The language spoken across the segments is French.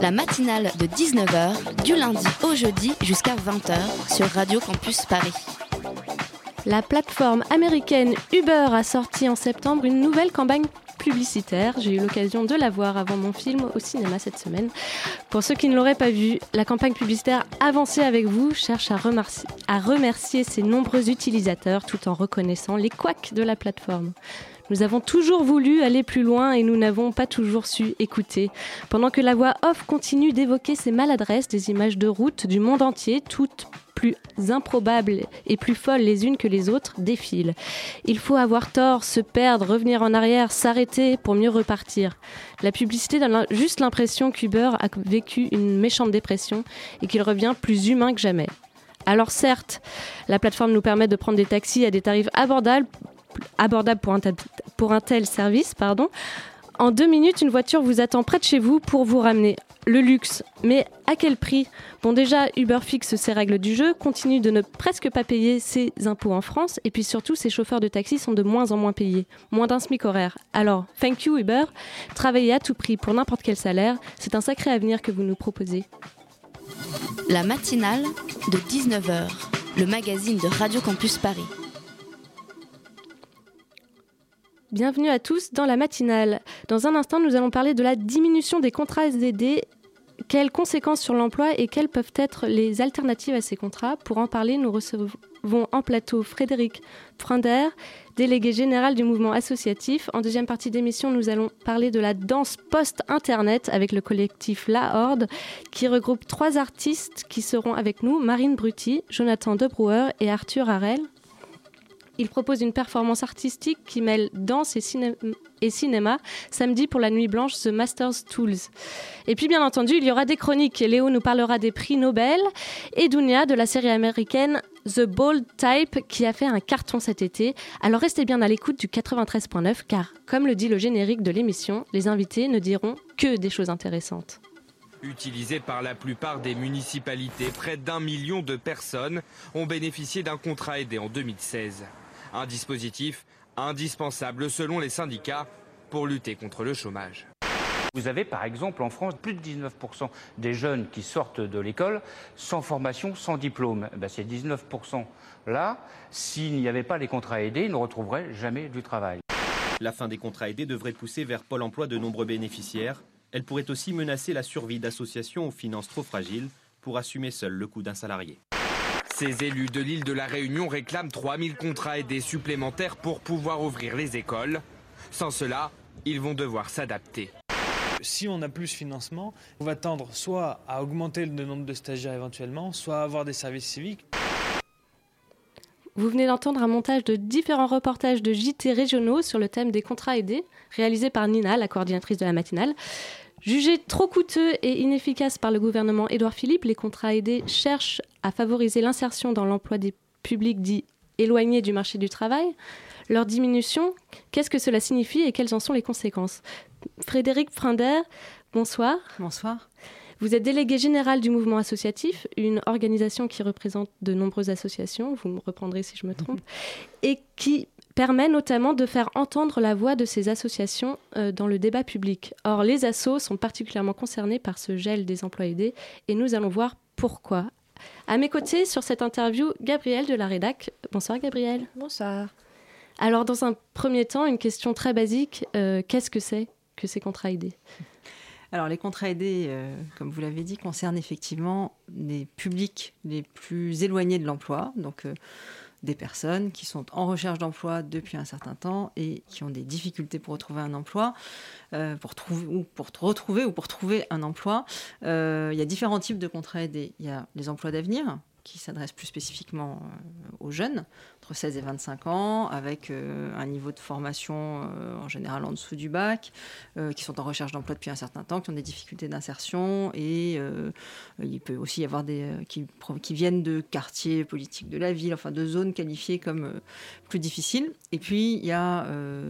La matinale de 19h, du lundi au jeudi jusqu'à 20h sur Radio Campus Paris. La plateforme américaine Uber a sorti en septembre une nouvelle campagne publicitaire. J'ai eu l'occasion de la voir avant mon film au cinéma cette semaine. Pour ceux qui ne l'auraient pas vu, la campagne publicitaire Avancez avec vous cherche à remercier, à remercier ses nombreux utilisateurs tout en reconnaissant les couacs de la plateforme. Nous avons toujours voulu aller plus loin et nous n'avons pas toujours su écouter. Pendant que la voix off continue d'évoquer ces maladresses, des images de route du monde entier, toutes plus improbables et plus folles les unes que les autres, défilent. Il faut avoir tort, se perdre, revenir en arrière, s'arrêter pour mieux repartir. La publicité donne juste l'impression qu'Uber a vécu une méchante dépression et qu'il revient plus humain que jamais. Alors certes, la plateforme nous permet de prendre des taxis à des tarifs abordables, abordables pour, un tel, pour un tel service. Pardon. En deux minutes, une voiture vous attend près de chez vous pour vous ramener. Le luxe. Mais à quel prix? Bon déjà, Uber fixe ses règles du jeu, continue de ne presque pas payer ses impôts en France, et puis surtout, ses chauffeurs de taxi sont de moins en moins payés, moins d'un SMIC horaire. Alors, thank you Uber, travaillez à tout prix pour n'importe quel salaire, c'est un sacré avenir que vous nous proposez. La matinale de 19h, le magazine de Radio Campus Paris. Bienvenue à tous dans la matinale. Dans un instant, nous allons parler de la diminution des contrats aidés. Quelles conséquences sur l'emploi et quelles peuvent être les alternatives à ces contrats Pour en parler, nous recevons en plateau Frédéric Frinder, délégué général du mouvement associatif. En deuxième partie d'émission, nous allons parler de la danse post-internet avec le collectif La Horde, qui regroupe trois artistes qui seront avec nous Marine Brutti, Jonathan Debrouwer et Arthur Harel. Il propose une performance artistique qui mêle danse et, ciné et, cinéma samedi pour la nuit blanche The Masters Tools. Et puis bien entendu, il y aura des chroniques. Léo nous parlera des prix Nobel et Dunia de la série américaine The Bold Type qui a fait un carton cet été. Alors restez bien à l'écoute du 93.9 car, comme le dit le générique de l'émission, les invités ne diront que des choses intéressantes. Utilisé par la plupart des municipalités, près d'un million de personnes ont bénéficié d'un contrat aidé en 2016. Un dispositif indispensable selon les syndicats pour lutter contre le chômage. Vous avez par exemple en France plus de 19% des jeunes qui sortent de l'école sans formation, sans diplôme. Ben, ces 19% là, s'il n'y avait pas les contrats aidés, ils ne retrouveraient jamais du travail. La fin des contrats aidés devrait pousser vers Pôle emploi de nombreux bénéficiaires. Elle pourrait aussi menacer la survie d'associations aux finances trop fragiles pour assumer seul le coût d'un salarié. Ces élus de l'île de la Réunion réclament 3000 contrats aidés supplémentaires pour pouvoir ouvrir les écoles. Sans cela, ils vont devoir s'adapter. Si on a plus de financement, on va tendre soit à augmenter le nombre de stagiaires éventuellement, soit à avoir des services civiques. Vous venez d'entendre un montage de différents reportages de JT régionaux sur le thème des contrats aidés, réalisés par Nina, la coordinatrice de la matinale. Jugés trop coûteux et inefficaces par le gouvernement Édouard Philippe, les contrats aidés cherchent à favoriser l'insertion dans l'emploi des publics dits éloignés du marché du travail. Leur diminution, qu'est-ce que cela signifie et quelles en sont les conséquences? Frédéric Frinder, bonsoir. Bonsoir. Vous êtes délégué général du mouvement associatif, une organisation qui représente de nombreuses associations, vous me reprendrez si je me trompe, et qui permet notamment de faire entendre la voix de ces associations euh, dans le débat public. Or, les assos sont particulièrement concernés par ce gel des emplois aidés et nous allons voir pourquoi. À mes côtés, sur cette interview, Gabriel de la Rédac. Bonsoir Gabriel. Bonsoir. Alors, dans un premier temps, une question très basique. Euh, Qu'est-ce que c'est que ces contrats aidés? Alors les contrats aidés, euh, comme vous l'avez dit, concernent effectivement les publics les plus éloignés de l'emploi, donc euh, des personnes qui sont en recherche d'emploi depuis un certain temps et qui ont des difficultés pour retrouver un emploi, euh, pour, ou pour retrouver ou pour trouver un emploi. il y a différents types de contrats aidés. Il y a les emplois d'avenir, qui s'adresse plus spécifiquement euh, aux jeunes, entre 16 et 25 ans, avec euh, un niveau de formation euh, en général en dessous du bac, qui sont en recherche d'emploi depuis un certain temps, qui ont des difficultés d'insertion, et il peut aussi y avoir des qui, qui, viennent de quartiers politiques de la ville, enfin de zones qualifiées comme plus difficiles. Et puis il y a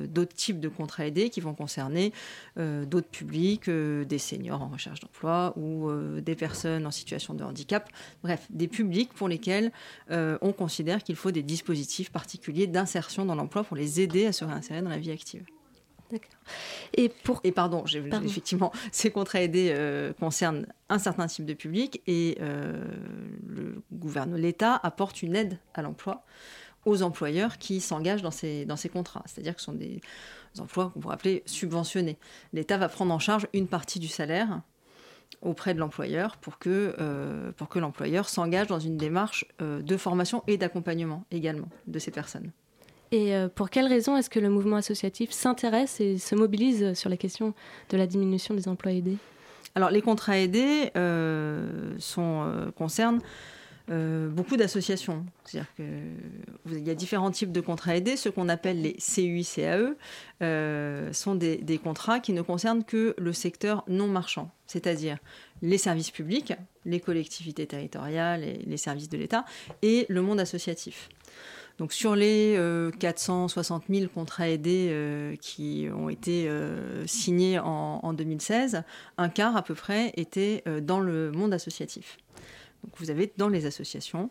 d'autres types de contrats aidés qui vont concerner d'autres publics, des seniors en recherche d'emploi ou des personnes en situation de handicap, bref, des publics pour lesquels euh, on considère qu'il faut des dispositifs particuliers d'insertion dans l'emploi pour les aider à se réinsérer dans la vie active. D'accord. Et pour et pardon, effectivement, ces contrats aidés euh, concernent un certain type de public et euh, le gouvernement, l'État apporte une aide à l'emploi aux employeurs qui s'engagent dans ces, dans ces contrats. C'est-à-dire que ce sont des emplois qu'on pourrait appeler subventionnés. L'État va prendre en charge une partie du salaire auprès de l'employeur pour que, euh, pour que l'employeur s'engage dans une démarche euh, de formation et d'accompagnement également de ces personnes. Et euh, pour quelles raisons est-ce que le mouvement associatif s'intéresse et se mobilise sur la question de la diminution des emplois aidés? Alors les contrats aidés sont, concernent euh, beaucoup d'associations. C'est-à-dire qu'il y a différents types de contrats aidés. Ce qu'on appelle les CUI-CAE euh, sont des, contrats qui ne concernent que le secteur non marchand, c'est-à-dire les services publics, les collectivités territoriales, et les services de l'État et le monde associatif. Donc sur les 460 euh, 000 contrats aidés qui ont été signés en, en, 2016, un quart à peu près était dans le monde associatif vous avez dans les associations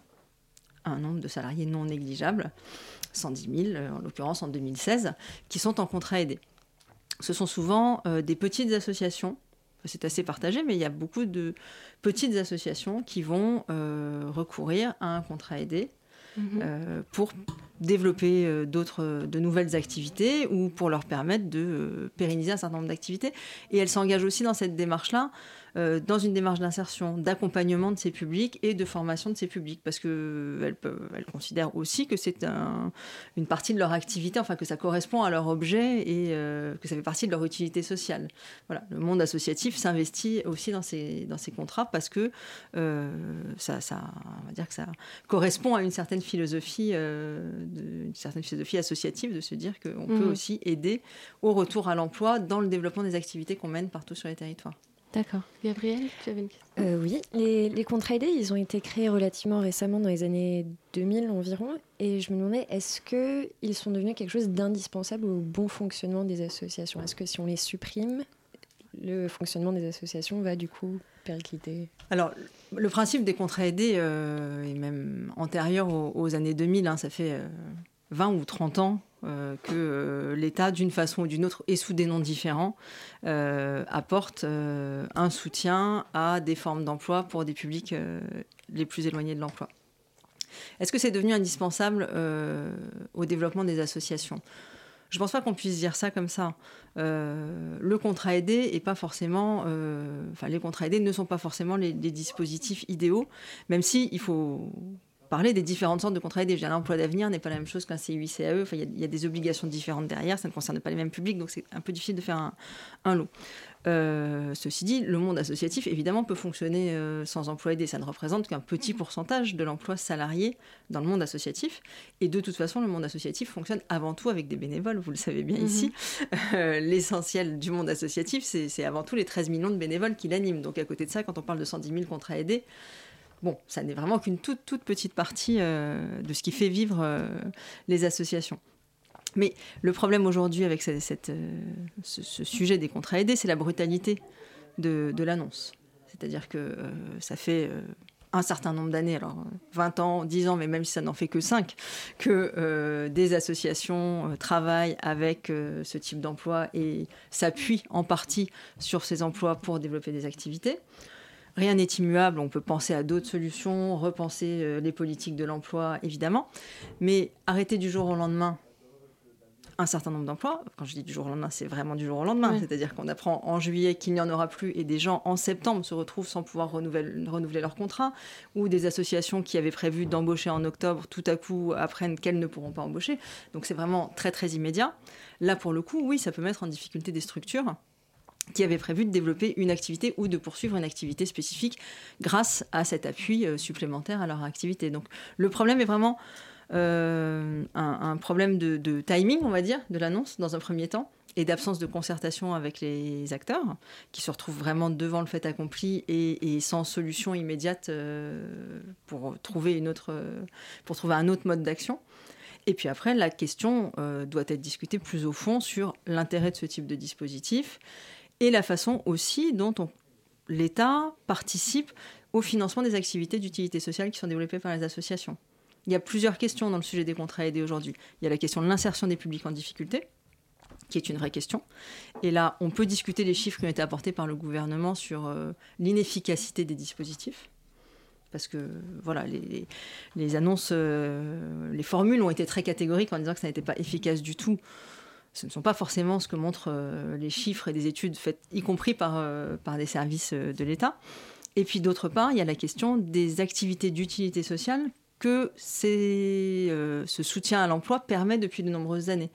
un nombre de salariés non négligeable, 110 000 euh, en l'occurrence en 2016, qui sont en contrat aidé. Ce sont souvent euh, des petites associations, c'est assez partagé, mais il y a beaucoup de petites associations qui vont euh, recourir à un contrat aidé mhm. pour développer d'autres, de nouvelles activités ou pour leur permettre de pérenniser un certain nombre d'activités. Et elles s'engagent aussi dans cette démarche-là euh, dans une démarche d'insertion, d'accompagnement de ces publics et de formation de ces publics, parce qu'elles elles considèrent aussi que c'est une partie de leur activité, enfin que ça correspond à leur objet et euh, que ça fait partie de leur utilité sociale. Voilà, le monde associatif s'investit aussi dans ces, dans ces contrats parce que euh, ça, ça, on va dire que ça correspond à une certaine philosophie, une certaine philosophie associative de se dire qu'on peut mmh. aussi aider au retour à l'emploi dans le développement des activités qu'on mène partout sur les territoires. D'accord. Gabriel, tu avais une question? Euh, Oui, les, les, contrats aidés, ils ont été créés relativement récemment, dans les années 2000 environ. Et je me demandais, est-ce qu'ils sont devenus quelque chose d'indispensable au bon fonctionnement des associations? Est-ce que si on les supprime, le fonctionnement des associations va du coup péricliter? Alors, le principe des contrats aidés euh, est même antérieur aux, années 2000. Hein, ça fait 20 euh, ou 30 ans euh, que euh, l'État, d'une façon ou d'une autre, et sous des noms différents, euh, apporte un soutien à des formes d'emploi pour des publics les plus éloignés de l'emploi. Est-ce que c'est devenu indispensable au développement des associations? Je ne pense pas qu'on puisse dire ça comme ça. le contrat aidé est pas forcément, enfin les contrats aidés ne sont pas forcément les, les dispositifs idéaux, même si il faut parler des différentes sortes de contrats aidés. L'emploi d'avenir n'est pas la même chose qu'un CUI-CAE. Enfin, il y, a des obligations différentes derrière. Ça ne concerne pas les mêmes publics, donc c'est un peu difficile de faire un, lot. Euh, ceci dit, le monde associatif, évidemment, peut fonctionner euh, sans emploi aidé. Ça ne représente qu'un petit pourcentage de l'emploi salarié dans le monde associatif. Et de toute façon, le monde associatif fonctionne avant tout avec des bénévoles, vous le savez bien ici. Mhm. Euh, l'essentiel du monde associatif, c'est avant tout les 13 millions de bénévoles qui l'animent. Donc à côté de ça, quand on parle de 110 000 contrats aidés, Bon, ça n'est vraiment qu'une toute, toute petite partie euh, de ce qui fait vivre euh, les associations. Mais le problème aujourd'hui avec euh, ce, sujet des contrats aidés, c'est la brutalité de, l'annonce. C'est-à-dire que ça fait un certain nombre d'années, alors 20 ans, 10 ans, mais même si ça n'en fait que 5, que des associations travaillent avec ce type d'emploi et s'appuient en partie sur ces emplois pour développer des activités. Rien n'est immuable, on peut penser à d'autres solutions, repenser euh, les politiques de l'emploi, évidemment, mais arrêter du jour au lendemain un certain nombre d'emplois. Quand je dis du jour au lendemain, c'est vraiment du jour au lendemain. C'est-à-dire qu'on apprend en juillet qu'il n'y en aura plus et des gens en septembre se retrouvent sans pouvoir renouveler, renouveler leur contrat ou des associations qui avaient prévu d'embaucher en octobre tout à coup apprennent qu'elles ne pourront pas embaucher. Donc c'est vraiment très très immédiat. Là pour le coup, oui, ça peut mettre en difficulté des structures qui avait prévu de développer une activité ou de poursuivre une activité spécifique grâce à cet appui euh, supplémentaire à leur activité. Donc le problème est vraiment euh, un, problème de, timing, on va dire, de l'annonce dans un premier temps et d'absence de concertation avec les acteurs qui se retrouvent vraiment devant le fait accompli et, sans solution immédiate euh, pour trouver une autre pour trouver un autre mode d'action. Et puis après, la question doit être discutée plus au fond sur l'intérêt de ce type de dispositif et la façon aussi dont l'État participe au financement des activités d'utilité sociale qui sont développées par les associations. Il y a plusieurs questions dans le sujet des contrats aidés aujourd'hui. Il y a la question de l'insertion des publics en difficulté, qui est une vraie question. Et là, on peut discuter des chiffres qui ont été apportés par le gouvernement sur euh, l'inefficacité des dispositifs. Parce que voilà, les, annonces, euh, les formules ont été très catégoriques en disant que ça n'était pas efficace du tout ce ne sont pas forcément ce que montrent euh, les chiffres et des études faites, y compris par, euh, par des services euh, de l'État. Et puis d'autre part, il y a la question des activités d'utilité sociale que ce soutien à l'emploi permet depuis de nombreuses années.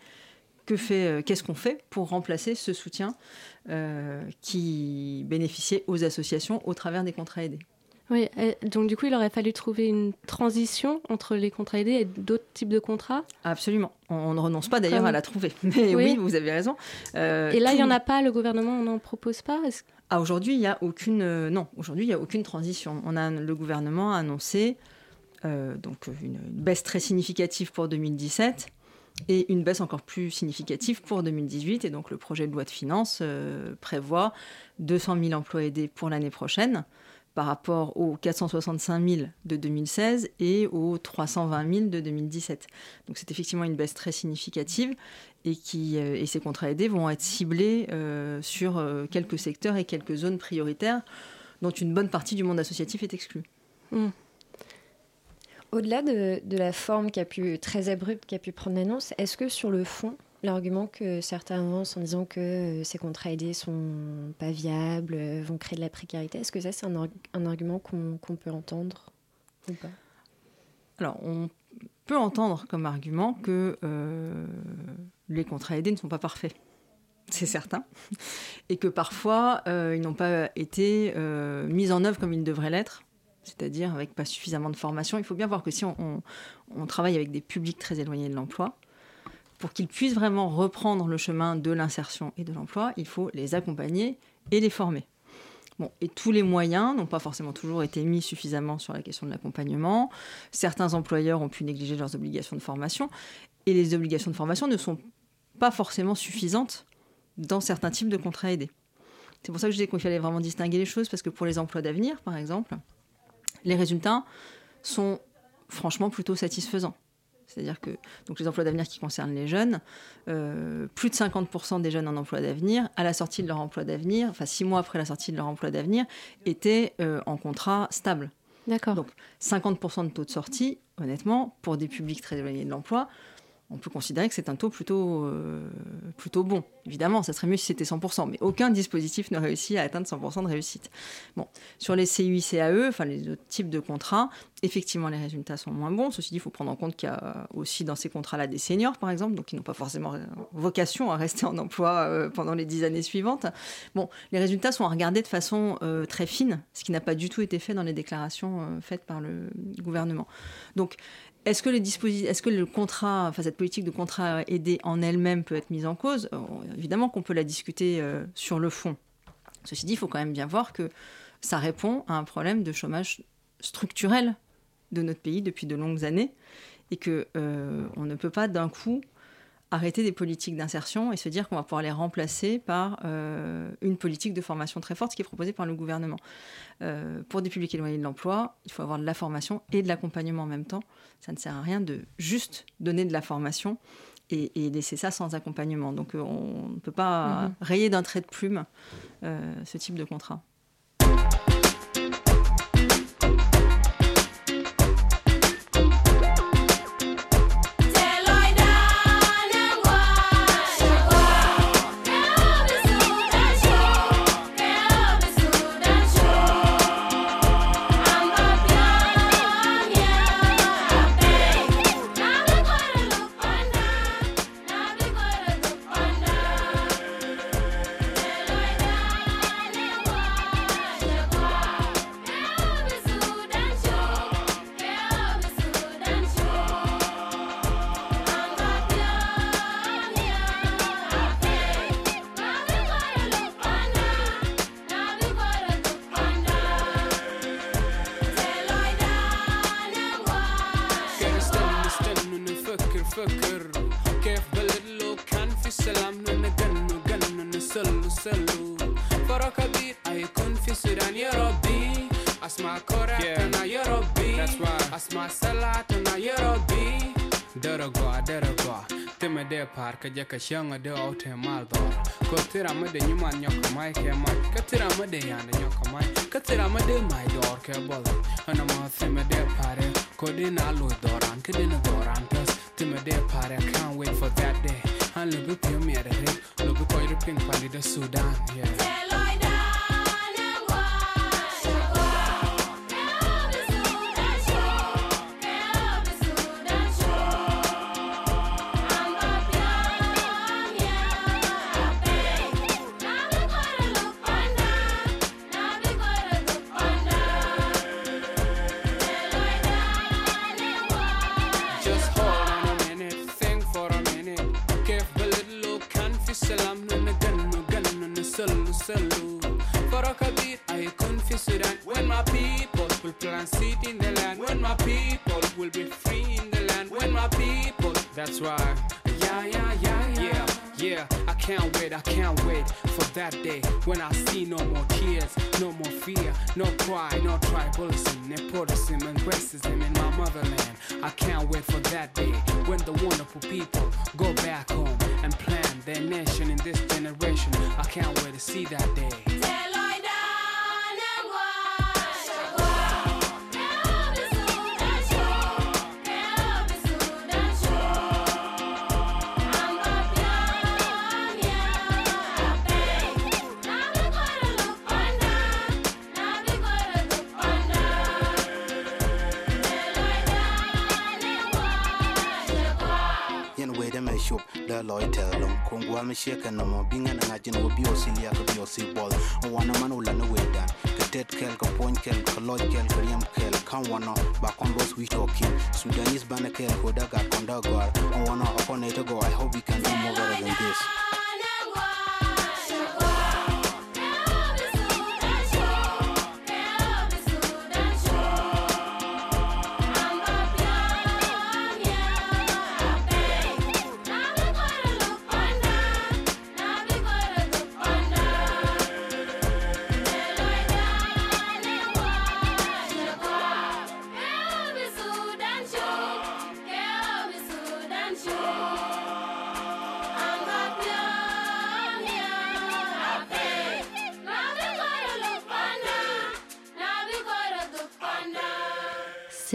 Qu'est-ce qu'on fait pour remplacer ce soutien qui bénéficiait aux associations au travers des contrats aidés? Oui, donc du coup, il aurait fallu trouver une transition entre les contrats aidés et d'autres types de contrats? Absolument. On ne renonce pas d'ailleurs Comme... à la trouver. Mais oui, oui vous avez raison. Euh, et là, tout... il n'y en a pas, le gouvernement n'en propose pas? Ah, Aujourd'hui, il n'y a aucune... Euh, non, aujourd'hui, il n'y a aucune transition. On a, le gouvernement a annoncé euh, donc une, baisse très significative pour 2017 et une baisse encore plus significative pour 2018. Et donc le projet de loi de finances prévoit 200 000 emplois aidés pour l'année prochaine par rapport aux 465 000 de 2016 et aux 320 000 de 2017. Donc c'est effectivement une baisse très significative et, qui, euh, et ces contrats aidés vont être ciblés euh, sur euh, quelques secteurs et quelques zones prioritaires dont une bonne partie du monde associatif est exclue. Mmh. Au-delà de, de, la forme qui a pu, très abrupte qui a pu prendre l'annonce, est-ce que sur le fond, l'argument que certains avancent en disant que euh, ces contrats aidés sont pas viables, euh, vont créer de la précarité. Est-ce que ça, c'est un, argument qu'on qu peut entendre ou pas? Alors, on peut entendre comme argument que euh, les contrats aidés ne sont pas parfaits. C'est certain. Et que parfois, ils n'ont pas été mis en œuvre comme ils devraient l'être c'est-à-dire avec pas suffisamment de formation. Il faut bien voir que si on, on travaille avec des publics très éloignés de l'emploi, pour qu'ils puissent vraiment reprendre le chemin de l'insertion et de l'emploi, il faut les accompagner et les former. Et tous les moyens n'ont pas forcément toujours été mis suffisamment sur la question de l'accompagnement. Certains employeurs ont pu négliger leurs obligations de formation et les obligations de formation ne sont pas forcément suffisantes dans certains types de contrats aidés. C'est pour ça que je disais qu'il fallait vraiment distinguer les choses parce que pour les emplois d'avenir, par exemple, les résultats sont franchement plutôt satisfaisants. C'est-à-dire que donc les emplois d'avenir qui concernent les jeunes, euh, plus de 50% des jeunes en emploi d'avenir, à la sortie de leur emploi d'avenir, enfin six mois après la sortie de leur emploi d'avenir, étaient euh, en contrat stable. D'accord. Donc 50% de taux de sortie, honnêtement, pour des publics très éloignés de l'emploi, on peut considérer que c'est un taux plutôt, euh, bon. Évidemment, ça serait mieux si c'était 100%, mais aucun dispositif ne réussit à atteindre 100% de réussite. Bon, sur les CUI, CAE, enfin les autres types de contrats, effectivement, les résultats sont moins bons. Ceci dit, il faut prendre en compte qu'il y a aussi dans ces contrats-là des seniors, par exemple, donc qui n'ont pas forcément vocation à rester en emploi euh, pendant les dix années suivantes. Bon, les résultats sont à regarder de façon euh, très fine, ce qui n'a pas du tout été fait dans les déclarations faites par le gouvernement. Donc, est-ce que, est-ce que le contrat, enfin cette politique de contrat aidé en elle-même peut être mise en cause? Évidemment qu'on peut la discuter euh, sur le fond. Ceci dit, il faut quand même bien voir que ça répond à un problème de chômage structurel de notre pays depuis de longues années et que euh, on ne peut pas d'un coup arrêter des politiques d'insertion et se dire qu'on va pouvoir les remplacer par euh, une politique de formation très forte, ce qui est proposée par le gouvernement. Euh, pour des publics éloignés de l'emploi, il faut avoir de la formation et de l'accompagnement en même temps. Ça ne sert à rien de juste donner de la formation et, et laisser ça sans accompagnement. Donc euh, on ne peut pas mmh. rayer d'un trait de plume ce type de contrat. kajya kashyanga de out e maldo kotira made nyuman nyoka mai ke mai. Katira made yana nyoka mai. Katira made mai dor ke bol. Ana ma se made pare. Kodina lo doran kedina doran tas. Timade pare can't wait for that day. Han lubu pio mere lubu koiru ping pali de sudan yeah. Sulu. For a kabit, I confess that when my people will plant seed in the land, when my people will be free in the land, when my people. That's right. Yeah, yeah, I can't wait, I can't wait for that day when I see no more tears, no more fear, no cry, no tribalism, nepotism, and racism in my motherland. I can't wait for that day when the wonderful people go back home and plan their nation in this generation. I can't wait to see that day. Da loy telum kongwa me sheka no mo binga na ngajin wo bio silia ka bio si bol man ula no wedan ka tet kel ka pon kel ka loy kel ka yam kel kan wana ba kon los we talking sudanese bana kel ko da ga kon da gar wana upon it go i hope we can do more than this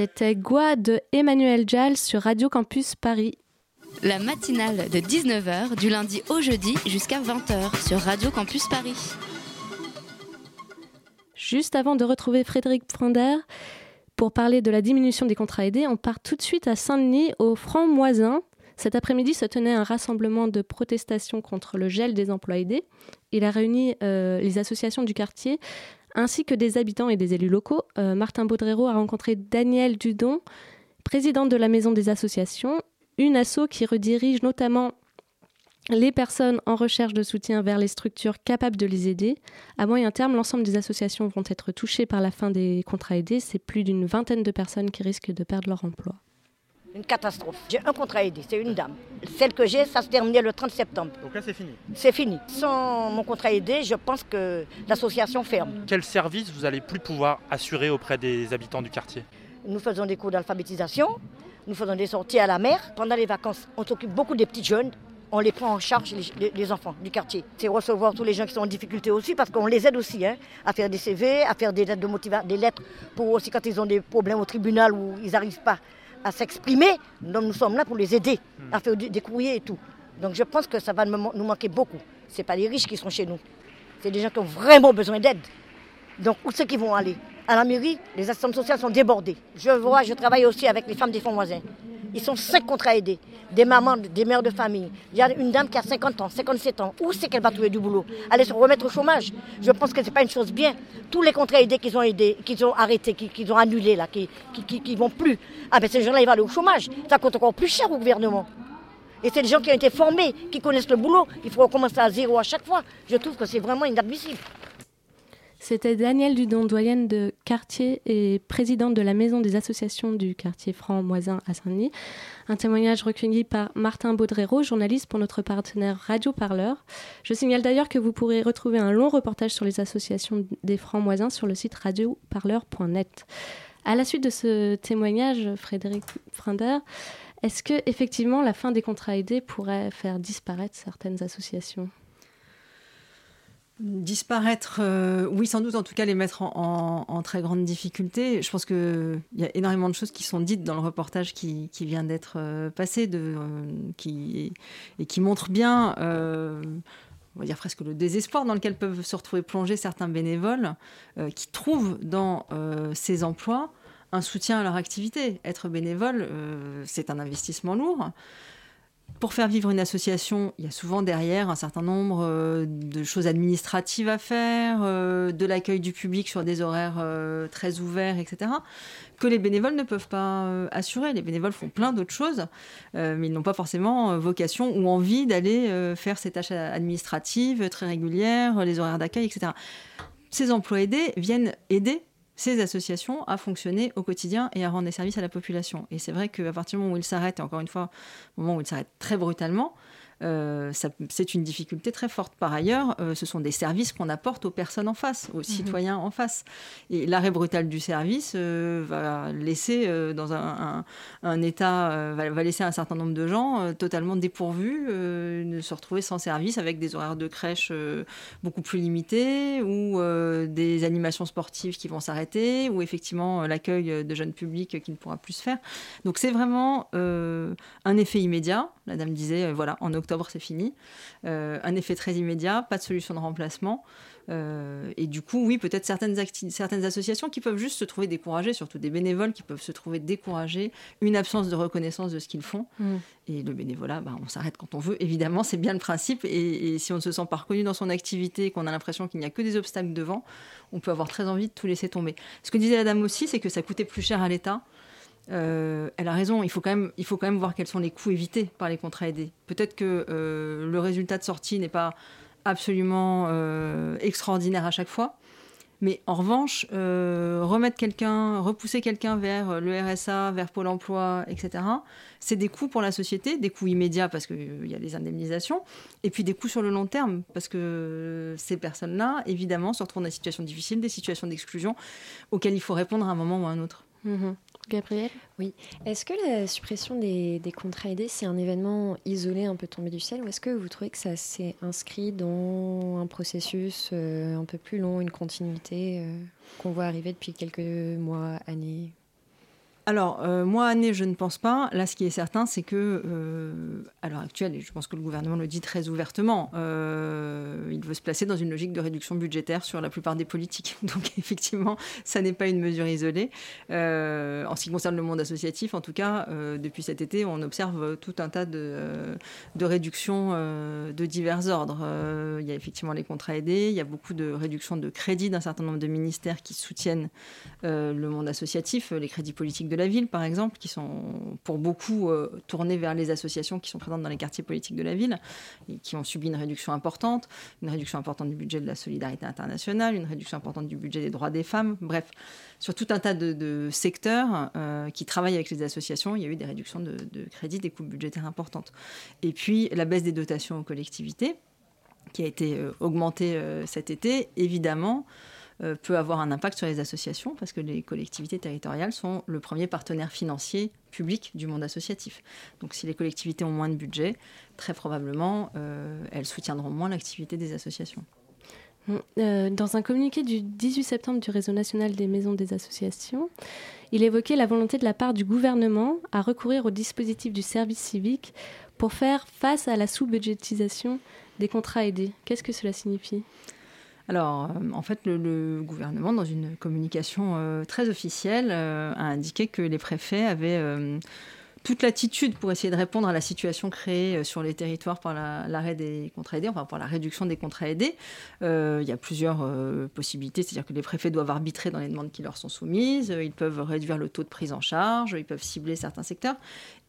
C'était Gua de Emmanuel Jal sur Radio Campus Paris. La matinale de 19h du lundi au jeudi jusqu'à 20h sur Radio Campus Paris. Juste avant de retrouver Frédéric Pfander pour parler de la diminution des contrats aidés, on part tout de suite à Saint-Denis au Franc-Moisin. Cet après-midi se tenait un rassemblement de protestation contre le gel des emplois aidés. Il a réuni euh, les associations du quartier ainsi que des habitants et des élus locaux. Euh, Martin Baudrero a rencontré Danielle Dudon, présidente de la Maison des associations, une asso qui redirige notamment les personnes en recherche de soutien vers les structures capables de les aider. À moyen terme, l'ensemble des associations vont être touchées par la fin des contrats aidés. C'est plus d'une vingtaine de personnes qui risquent de perdre leur emploi. Une catastrophe. J'ai un contrat aidé, c'est une dame. Celle que j'ai, ça se terminait le 30 septembre. Donc là, c'est fini. C'est fini. Sans mon contrat aidé, je pense que l'association ferme. Quel service vous allez plus pouvoir assurer auprès des habitants du quartier? Nous faisons des cours d'alphabétisation, nous faisons des sorties à la mer. Pendant les vacances, on s'occupe beaucoup des petits jeunes. On les prend en charge, les, enfants du quartier. C'est recevoir tous les gens qui sont en difficulté aussi, parce qu'on les aide aussi hein, à faire des CV, à faire des lettres de motivation, des lettres pour aussi quand ils ont des problèmes au tribunal où ils n'arrivent pas à s'exprimer. Nous sommes là pour les aider à faire des courriers et tout. Donc je pense que ça va nous man- nous manquer beaucoup. Ce pas les riches qui sont chez nous. C'est des gens qui ont vraiment besoin d'aide. Donc où c'est qu'ils vont aller? À la mairie, les assistantes sociales sont débordées. Je vois, je travaille aussi avec les femmes des fonds voisins. Ils sont cinq contrats aidés. Des mamans, des mères de famille. Il y a une dame qui a 50 ans, 57 ans. Où c'est qu'elle va trouver du boulot? Aller se remettre au chômage. Je pense que ce n'est pas une chose bien. Tous les contrats aidés qu'ils ont aidés, qu'ils ont arrêtés, qu'ils ont annulés, là, qui qui vont plus. Ah ben ces gens-là, ils vont aller au chômage. Ça coûte encore plus cher au gouvernement. Et c'est des gens qui ont été formés, qui connaissent le boulot. Il faut recommencer à zéro à chaque fois. Je trouve que c'est vraiment inadmissible. C'était Danielle Dudon, doyenne de quartier et présidente de la maison des associations du quartier franc-moisin à Saint-Denis. Un témoignage recueilli par Martin Baudrero, journaliste pour notre partenaire Radio Parleur. Je signale d'ailleurs que vous pourrez retrouver un long reportage sur les associations des francs-moisins sur le site radioparleur.net. À la suite de ce témoignage, Frédéric Frinder, est-ce que effectivement la fin des contrats aidés pourrait faire disparaître certaines associations? Disparaître, euh, oui, sans doute, en tout cas, les mettre en, très grande difficulté. Je pense qu'il y a énormément de choses qui sont dites dans le reportage qui, qui vient d'être euh, passé de, euh, qui, et qui montrent bien, on va dire presque le désespoir dans lequel peuvent se retrouver plongés certains bénévoles qui trouvent dans ces emplois un soutien à leur activité. Être bénévole, c'est un investissement lourd. Pour faire vivre une association, il y a souvent derrière un certain nombre euh, de choses administratives à faire, euh, de l'accueil du public sur des horaires euh, très ouverts, etc., que les bénévoles ne peuvent pas assurer. Les bénévoles font plein d'autres choses, mais ils n'ont pas forcément vocation ou envie d'aller faire ces tâches administratives très régulières, les horaires d'accueil, etc. Ces emplois aidés viennent aider ces associations à fonctionner au quotidien et à rendre des services à la population. Et c'est vrai qu'à partir du moment où ils s'arrêtent, encore une fois, au moment où ils s'arrêtent très brutalement, euh, c'est une difficulté très forte. Par ailleurs, euh, ce sont des services qu'on apporte aux personnes en face, aux citoyens en face. Et l'arrêt brutal du service euh, va laisser dans un, un- un état, va, va laisser un certain nombre de gens totalement dépourvus, de se retrouver sans service avec des horaires de crèche beaucoup plus limités ou des animations sportives qui vont s'arrêter ou effectivement l'accueil de jeunes publics qui ne pourra plus se faire. Donc c'est vraiment un effet immédiat. La dame disait, voilà, en octobre c'est fini. Euh, un effet très immédiat, pas de solution de remplacement. Euh, et du coup, oui, peut-être certaines associations qui peuvent juste se trouver découragées, surtout des bénévoles qui peuvent se trouver découragés, une absence de reconnaissance de ce qu'ils font. Mm. Et le bénévolat, bah, on s'arrête quand on veut, évidemment, c'est bien le principe. Et, et si on ne se sent pas reconnu dans son activité, qu'on a l'impression qu'il n'y a que des obstacles devant, on peut avoir très envie de tout laisser tomber. Ce que disait la dame aussi, c'est que ça coûtait plus cher à l'État. Euh, elle a raison, il faut, quand même, voir quels sont les coûts évités par les contrats aidés. Peut-être que euh, le résultat de sortie n'est pas absolument euh, extraordinaire à chaque fois, mais en revanche, remettre quelqu'un, repousser quelqu'un vers le RSA, vers Pôle emploi, etc., c'est des coûts pour la société, des coûts immédiats parce qu'il y a les indemnisations, et puis des coûts sur le long terme, parce que ces personnes-là, évidemment, se retrouvent dans des situations difficiles, des situations d'exclusion auxquelles il faut répondre à un moment ou à un autre. Mhm. Gabriel Oui. Est-ce que la suppression des, contrats aidés, c'est un événement isolé, un peu tombé du ciel, ou est-ce que vous trouvez que ça s'est inscrit dans un processus euh, un peu plus long, une continuité euh, qu'on voit arriver depuis quelques mois, années Alors, euh, moi, année, je ne pense pas. Là, ce qui est certain, c'est que, euh, à l'heure actuelle, et je pense que le gouvernement le dit très ouvertement, euh, il veut se placer dans une logique de réduction budgétaire sur la plupart des politiques. Donc, effectivement, ça n'est pas une mesure isolée. En ce qui concerne le monde associatif, en tout cas, depuis cet été, on observe tout un tas de, de réductions de divers ordres. Il y a effectivement les contrats aidés, il y a beaucoup de réductions de crédits d'un certain nombre de ministères qui soutiennent le monde associatif, les crédits politiques de la ville, par exemple, qui sont pour beaucoup euh, tournés vers les associations qui sont présentes dans les quartiers politiques de la ville et qui ont subi une réduction importante, une réduction importante du budget de la solidarité internationale, une réduction importante du budget des droits des femmes. Bref, sur tout un tas de, de secteurs euh, qui travaillent avec les associations, il y a eu des réductions de, de crédits, des coupes budgétaires importantes. Et puis la baisse des dotations aux collectivités, qui a été euh, augmentée euh, cet été, évidemment euh, peut avoir un impact sur les associations parce que les collectivités territoriales sont le premier partenaire financier public du monde associatif. Donc si les collectivités ont moins de budget, très probablement euh, elles soutiendront moins l'activité des associations. Euh, Dans un communiqué du 18 septembre du Réseau national des maisons des associations, il évoquait la volonté de la part du gouvernement à recourir au dispositif du service civique pour faire face à la sous-budgétisation des contrats aidés. Qu'est-ce que cela signifie? Alors, euh, en fait, le, gouvernement, dans une communication euh, très officielle, euh, a indiqué que les préfets avaient toute l'attitude pour essayer de répondre à la situation créée sur les territoires par la- l'arrêt des contrats aidés, enfin par la réduction des contrats aidés. Il y a plusieurs possibilités, c'est-à-dire que les préfets doivent arbitrer dans les demandes qui leur sont soumises, ils peuvent réduire le taux de prise en charge, ils peuvent cibler certains secteurs.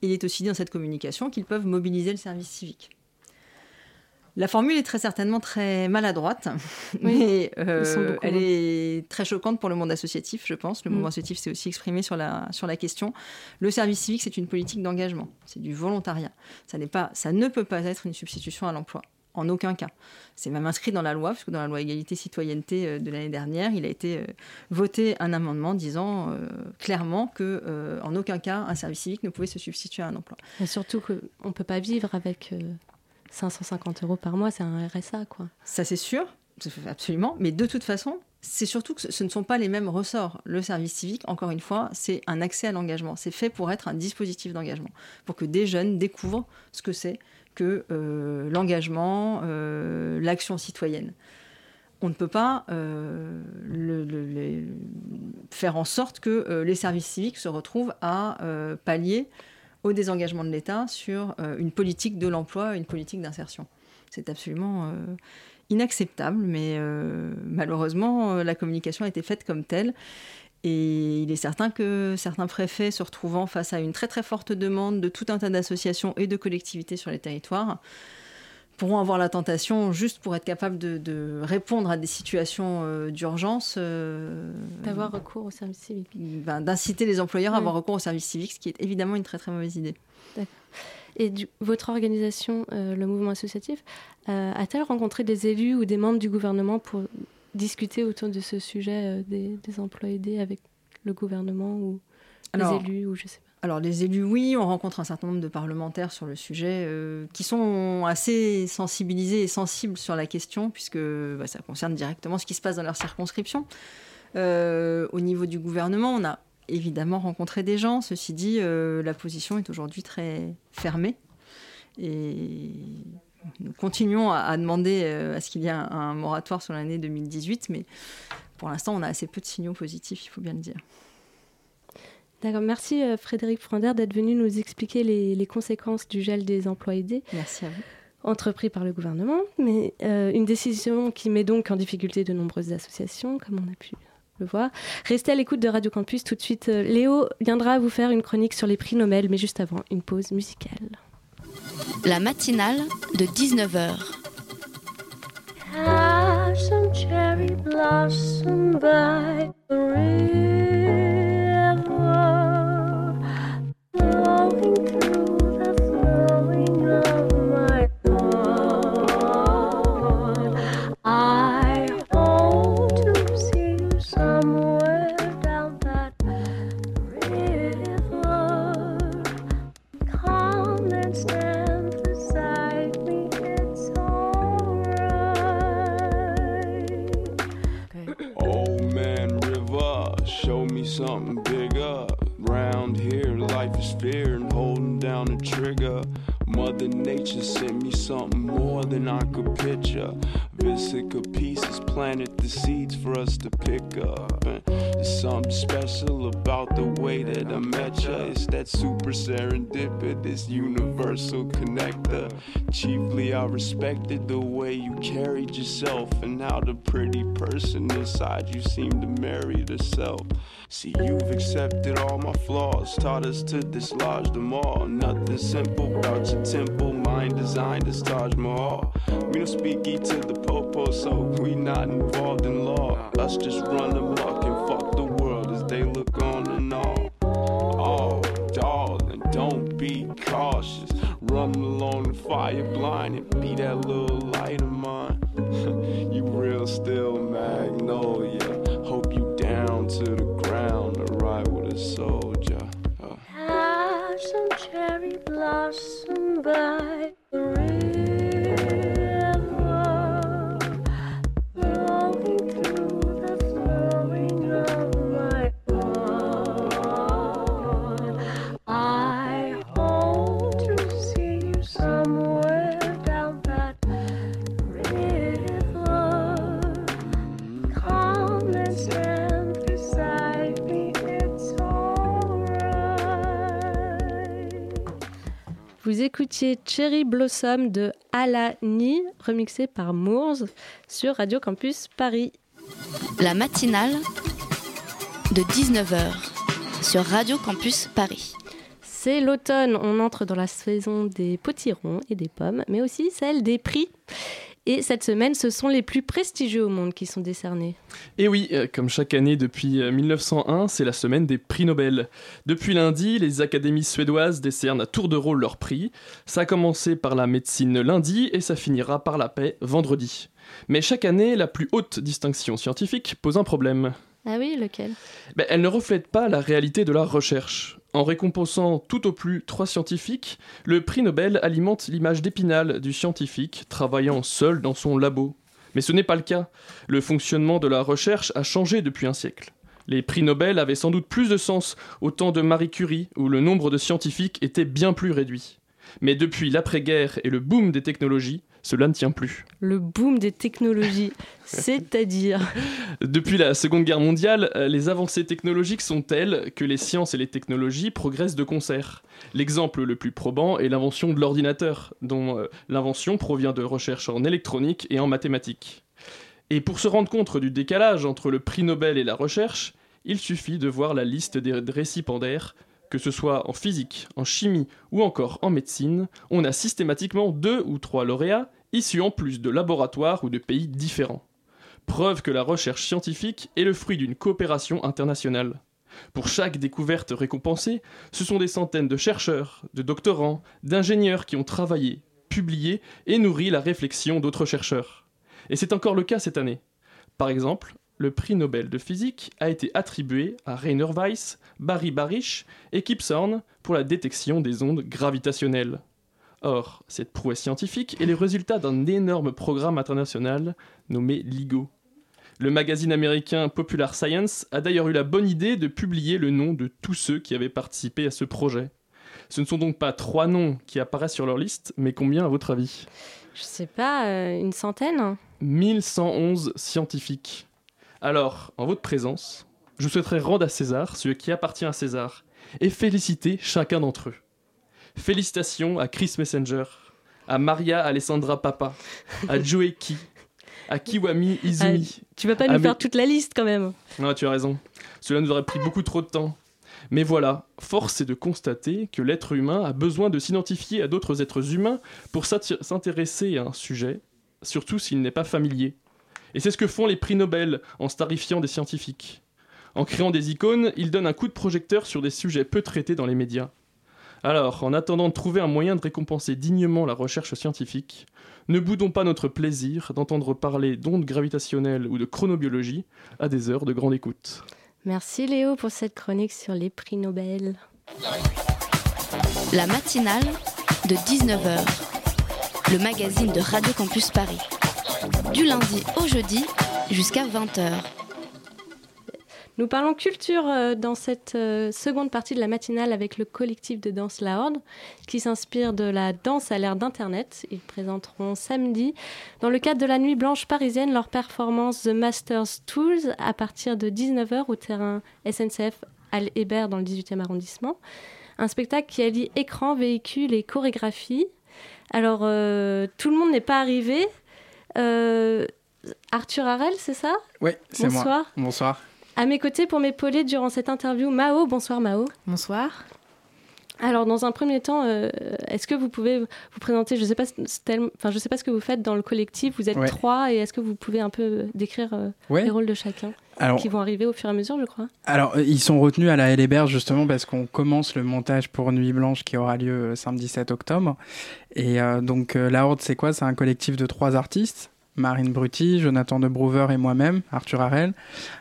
Il est aussi dit dans cette communication qu'ils peuvent mobiliser le service civique. La formule est très certainement très maladroite, Oui, mais euh, elle est très choquante pour le monde associatif, je pense. Le Mm. mouvement associatif s'est aussi exprimé sur la, sur la question. Le service civique, c'est une politique d'engagement, c'est du volontariat. Ça, pas, ça ne peut pas être une substitution à l'emploi. En aucun cas. C'est même inscrit dans la loi, parce que dans la loi égalité-citoyenneté euh, de l'année dernière, il a été euh, voté un amendement disant euh, clairement que euh, en aucun cas un service civique ne pouvait se substituer à un emploi. Et surtout qu'on ne peut pas vivre avec 550 euros par mois, c'est un RSA, quoi. Ça, c'est sûr, absolument. Mais de toute façon, c'est surtout que ce- ne sont pas les mêmes ressorts. Le service civique, encore une fois, c'est un accès à l'engagement. C'est fait pour être un dispositif d'engagement, pour que des jeunes découvrent ce que c'est que euh, l'engagement, euh, l'action citoyenne. On ne peut pas euh, faire en sorte que les services civiques se retrouvent à pallier au désengagement de l'État sur euh, une politique de l'emploi, une politique d'insertion. C'est absolument euh, inacceptable, mais euh, malheureusement, la communication a été faite comme telle. Et il est certain que certains préfets, se retrouvant face à une très très forte demande de tout un tas d'associations et de collectivités sur les territoires, pourront avoir la tentation, juste pour être capables de, de répondre à des situations euh, d'urgence, euh, D'avoir recours au service civique. ben, d'inciter les employeurs à avoir recours au service civique, ce qui est évidemment une très très mauvaise idée. Et du- votre organisation, euh, le mouvement associatif, a-t-elle rencontré des élus ou des membres du gouvernement pour discuter autour de ce sujet des, des emplois aidés avec le gouvernement ou Alors, les élus ou je sais pas? Alors les élus, oui, on rencontre un certain nombre de parlementaires sur le sujet euh, qui sont assez sensibilisés et sensibles sur la question puisque bah, ça concerne directement ce qui se passe dans leur circonscription. Euh, au niveau du gouvernement, on a évidemment rencontré des gens. Ceci dit, euh, la position est aujourd'hui très fermée et nous continuons à, demander à ce qu'il y ait un, un moratoire sur l'année 2018, mais pour l'instant, on a assez peu de signaux positifs, il faut bien le dire. D'accord, merci euh, Frédéric Frander d'être venu nous expliquer les, les conséquences du gel des emplois aidés. Merci à vous. Entrepris par le gouvernement, mais euh, une décision qui met donc en difficulté de nombreuses associations, comme on a pu le voir. Restez à l'écoute de Radio Campus tout de suite. euh, Léo viendra vous faire une chronique sur les prix Nobel, mais juste avant, une pause musicale. La matinale de 19h. Have some cherry blossom by the Mother Nature sent me something more than I could picture. Vesica pieces planted the seeds for us to pick up. And there's something special about the way that I met ya. It's that super serendipitous universal connector. Chiefly, I respected the way you carried yourself and how the pretty person inside you seemed to marry herself. See, you've accepted all my flaws, taught us to dislodge them all. Nothing simple about your temple, mind designed as Taj Mahal. We don't speak E to the popo, oh, so we not involved in law. Us just run amok they look on and all. Oh, darling, don't be cautious. Run along the fire blind and be that little light of mine. you real still magnolia. Hope you down to the Cherry Blossom de Alani, remixé par Moors sur Radio Campus Paris. La matinale de 19h sur Radio Campus Paris. C'est l'automne, on entre dans la saison des potirons et des pommes, mais aussi celle des prix. Et cette semaine, ce sont les plus prestigieux au monde qui sont décernés. Et oui, euh, comme chaque année depuis euh, 1901, c'est la semaine des prix Nobel. Depuis lundi, les académies suédoises décernent à tour de rôle leurs prix. Ça a commencé par la médecine lundi et ça finira par la paix vendredi. Mais chaque année, la plus haute distinction scientifique pose un problème. Ah oui, lequel? Ben, elle ne reflète pas la réalité de la recherche. En récompensant tout au plus trois scientifiques, le prix Nobel alimente l'image d'épinal du scientifique travaillant seul dans son labo. Mais ce n'est pas le cas. Le fonctionnement de la recherche a changé depuis un siècle. Les prix Nobel avaient sans doute plus de sens au temps de Marie Curie, où le nombre de scientifiques était bien plus réduit. Mais depuis l'après-guerre et le boom des technologies, cela ne tient plus. Le boom des technologies, c'est-à-dire Depuis la Seconde Guerre mondiale, euh, les avancées technologiques sont telles que les sciences et les technologies progressent de concert? L'exemple le plus probant est l'invention de l'ordinateur, dont euh, l'invention provient de recherches en électronique et en mathématiques. Et pour se rendre compte du décalage entre le prix Nobel et la recherche, il suffit de voir la liste des récipiendaires que ce soit en physique, en chimie ou encore en médecine, on a systématiquement deux ou trois lauréats issus en plus de laboratoires ou de pays différents. Preuve que la recherche scientifique est le fruit d'une coopération internationale. Pour chaque découverte récompensée, ce sont des centaines de chercheurs, de doctorants, d'ingénieurs qui ont travaillé, publié et nourri la réflexion d'autres chercheurs. Et c'est encore le cas cette année. Par exemple, le prix Nobel de physique a été attribué à Rainer Weiss, Barry Barish et Kip Thorne pour la détection des ondes gravitationnelles. Or, cette prouesse scientifique est le résultat d'un énorme programme international nommé LIGO. Le magazine américain Popular Science a d'ailleurs eu la bonne idée de publier le nom de tous ceux qui avaient participé à ce projet. Ce ne sont donc pas trois noms qui apparaissent sur leur liste, mais combien à votre avis? Je sais pas, euh, une centaine 1111 scientifiques. Alors, en votre présence, je souhaiterais rendre à César ce qui appartient à César et féliciter chacun d'entre eux. Félicitations à Chris Messenger, à Maria Alessandra Papa, à Joe Ki, à Kiwami Izumi. Ah, tu vas pas nous faire toute la liste quand même. Non, tu as raison. Cela nous aurait pris beaucoup trop de temps. Mais voilà, force est de constater que l'être humain a besoin de s'identifier à d'autres êtres humains pour s'intéresser à un sujet, surtout s'il n'est pas familier. Et c'est ce que font les prix Nobel en starifiant des scientifiques. En créant des icônes, ils donnent un coup de projecteur sur des sujets peu traités dans les médias. Alors, en attendant de trouver un moyen de récompenser dignement la recherche scientifique, ne boudons pas notre plaisir d'entendre parler d'ondes gravitationnelles ou de chronobiologie à des heures de grande écoute. Merci Léo pour cette chronique sur les prix Nobel. La matinale de 19h, le magazine de Radio Campus Paris. Du lundi au jeudi jusqu'à 20h. Nous parlons culture euh, dans cette euh, seconde partie de la matinale avec le collectif de danse La Horde qui s'inspire de la danse à l'ère d'Internet. Ils présenteront samedi, dans le cadre de la Nuit Blanche parisienne, leur performance The Masters Tools à partir de 19h au terrain SNCF Al Hébert dans le 18e arrondissement. Un spectacle qui allie écran, véhicule et chorégraphie. Alors, euh, tout le monde n'est pas arrivé. Euh, Arthur Harel, c'est ça? Oui, c'est moi. Bonsoir. Bonsoir. À mes côtés pour m'épauler durant cette interview, Mao. Bonsoir Mao. Bonsoir. Alors dans un premier temps, euh, est-ce que vous pouvez vous présenter? Je ne sais pas, c'est tel- enfin je sais pas ce que vous faites dans le collectif. Vous êtes Ouais. trois et est-ce que vous pouvez un peu décrire euh, Ouais. les rôles de chacun? Alors- qui vont arriver au fur et à mesure, je crois. Alors, euh, ils sont retenus à la Hélébert justement parce qu'on commence le montage pour Nuit Blanche qui aura lieu euh, samedi 7 octobre. Et euh, donc, euh, La Horde, c'est quoi? C'est un collectif de trois artistes. Marine Brutti, Jonathan de Brouwer et moi-même, Arthur Harel.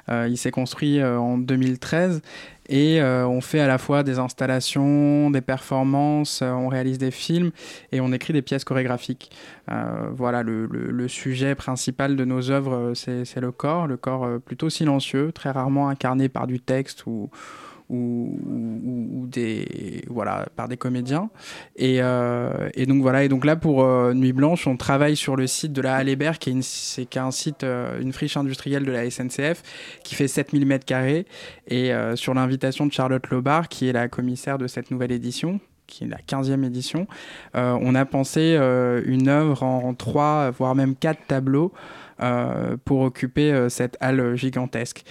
Euh, il s'est construit en 2013 et euh, on fait à la fois des installations, des performances, euh, on réalise des films et on écrit des pièces chorégraphiques. Euh, voilà, le, le- le sujet principal de nos œuvres, c'est le corps, le corps plutôt silencieux, très rarement incarné par du texte ou, ou, ou- des voilà par des comédiens. Et, euh, donc voilà et donc là pour euh, Nuit Blanche on travaille sur le site de la Halle Hébert qui est, c'est qui un site euh, une friche industrielle de la SNCF qui fait 7000 mètres carrés et sur l'invitation de Charlotte Lobar qui est la commissaire de cette nouvelle édition qui est la 15e édition, on a pensé une œuvre en trois, voire même quatre tableaux pour occuper euh, cette halle gigantesque.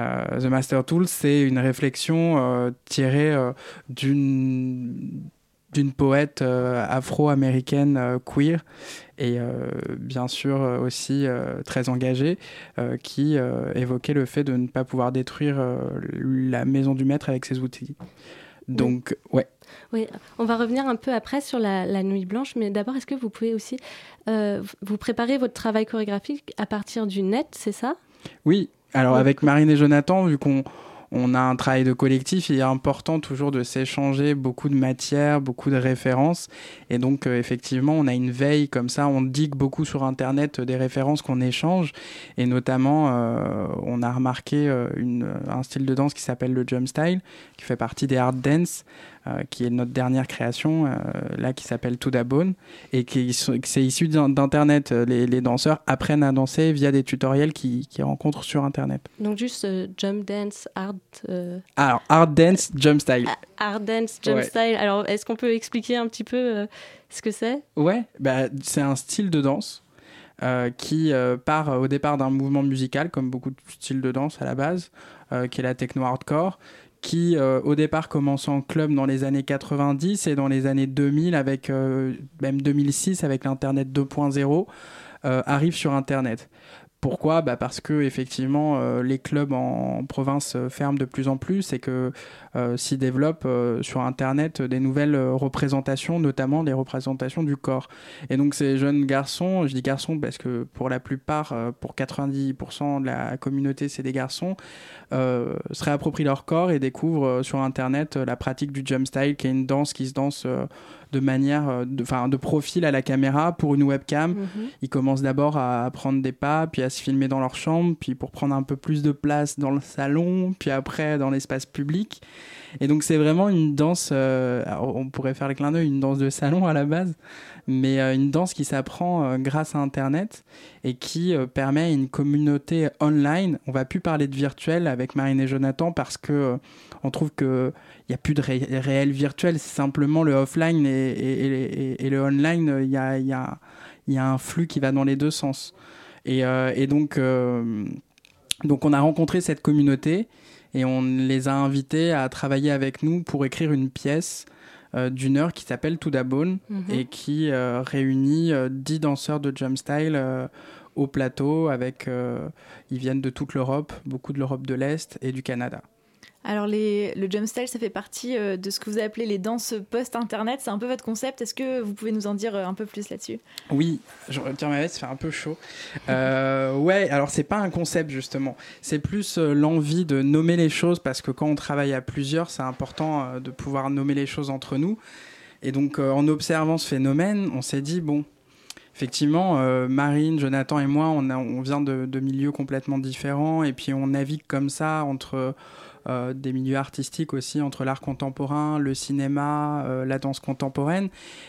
Euh, The Master Tool, c'est une réflexion euh, tirée euh, d'une d'une poète euh, afro-américaine euh, queer et euh, bien sûr euh, aussi euh, très engagée euh, qui euh, évoquait le fait de ne pas pouvoir détruire euh, la maison du maître avec ses outils. Donc, ouais. Oui, on va revenir un peu après sur la, la nuit blanche, mais d'abord, est-ce que vous pouvez aussi euh, vous préparer votre travail chorégraphique à partir du net, c'est ça? Oui, alors avec Marine et Jonathan, vu qu'on on a un travail de collectif, il est important toujours de s'échanger beaucoup de matières, beaucoup de références. Et donc, euh, effectivement, on a une veille comme ça, on digue beaucoup sur Internet euh, des références qu'on échange. Et notamment, euh, on a remarqué une, un style de danse qui s'appelle le jump style, qui fait partie des hard dance, euh, qui est notre dernière création, euh, là, qui s'appelle To Da Bone, et qui c'est issu d'in- d'Internet. Euh, Les, les danseurs apprennent à danser via des tutoriels qu'ils rencontrent sur Internet. Donc juste euh, jump dance, hard, Alors, hard dance, jump style. hard dance, jump Ouais. style. Alors est-ce qu'on peut expliquer un petit peu ce que c'est? Ouais, bah, c'est un style de danse qui part au départ d'un mouvement musical, comme beaucoup de styles de danse à la base, qui est la techno hardcore, qui euh, au départ commence en club dans les années 90 et dans les années 2000 avec euh, même 2006 avec l'internet 2.0 euh, arrive sur internet. Pourquoi? Bah Parce que effectivement, euh, les clubs en, province euh, ferment de plus en plus et que euh, s'y développent sur Internet des nouvelles représentations, notamment les représentations du corps. Et donc ces jeunes garçons, je dis garçons parce que pour la plupart, pour 90% de la communauté, c'est des garçons, se réapproprient leur corps et découvrent sur Internet la pratique du jump style, qui est une danse qui se danse de manière, euh, de, de profil à la caméra pour une webcam. Mhm. Ils commencent d'abord à prendre des pas, puis à se filmer dans leur chambre, puis pour prendre un peu plus de place dans le salon, puis après dans l'espace public. Et donc c'est vraiment une danse, euh, on pourrait faire le clin d'œil, une danse de salon à la base, mais euh, une danse qui s'apprend euh, grâce à Internet et qui euh, permet une communauté online. On va plus parler de virtuel avec Marine et Jonathan parce que on trouve que il y a plus de ré- réel virtuel, c'est simplement le offline et, le online. Il y a, un flux qui va dans les deux sens. Et, donc on a rencontré cette communauté et on les a invités à travailler avec nous pour écrire une pièce euh, d'une heure qui s'appelle To Da Bone Mhm. et qui euh, réunit euh, 10 danseurs de jump style au plateau avec ils viennent de toute l'Europe, beaucoup de l'Europe de l'Est et du Canada. Alors le jump style, ça fait partie euh, de ce que vous appelez les danses post-internet. C'est un peu votre concept. Est-ce que vous pouvez nous en dire euh, un peu plus là-dessus? Oui, je retire ma veste, fait un peu chaud. Euh, ouais, alors c'est pas un concept justement, c'est plus euh, l'envie de nommer les choses parce que quand on travaille à plusieurs, c'est important de pouvoir nommer les choses entre nous. Et donc en observant ce phénomène, on s'est dit bon, effectivement, Marine, Jonathan et moi, on, vient de milieux complètement différents et puis on navigue comme ça entre euh, des milieux artistiques aussi, entre l'art contemporain, le cinéma, euh, la danse contemporaine.